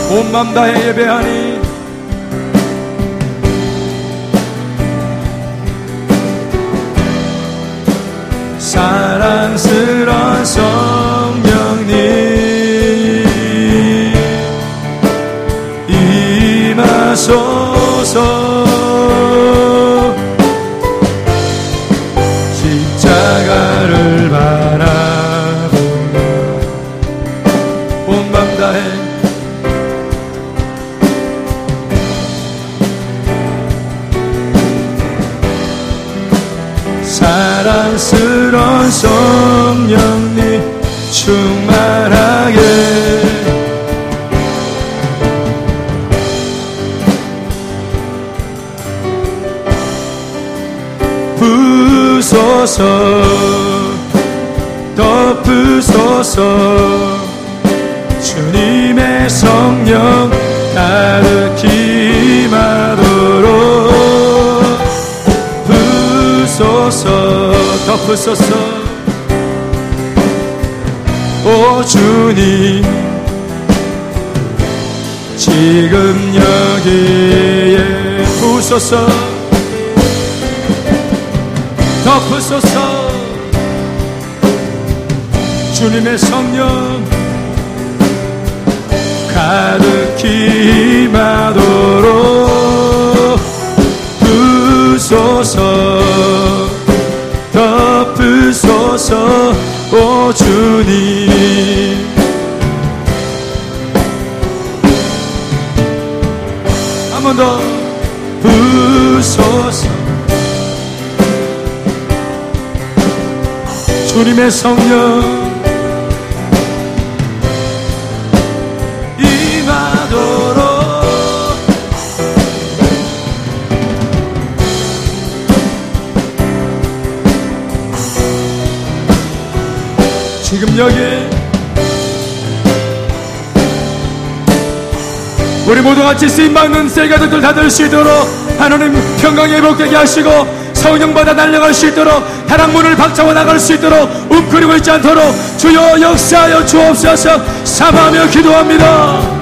온맘 다해 예배하니 사랑스러운 성령님 충만하게. 부소서 덮으소서 부소서 덮으소서. 오 주님. 지금 여기에 부소서 덮으소서. 주님의 성령 가득히 마도록 부소서 덮으소서 오 주님. 한 번 더. 부소서. 주님의 성령 여기 우리 모두 같이 쓰임받는 셀가족들 다 될 수 있도록 하나님 평강 회복되게 하시고 성령 받아 날려갈 수 있도록 다락문을 박차고 나갈 수 있도록 웅크리고 있지 않도록 주여 역사하여 주옵소서. 사모하며 기도합니다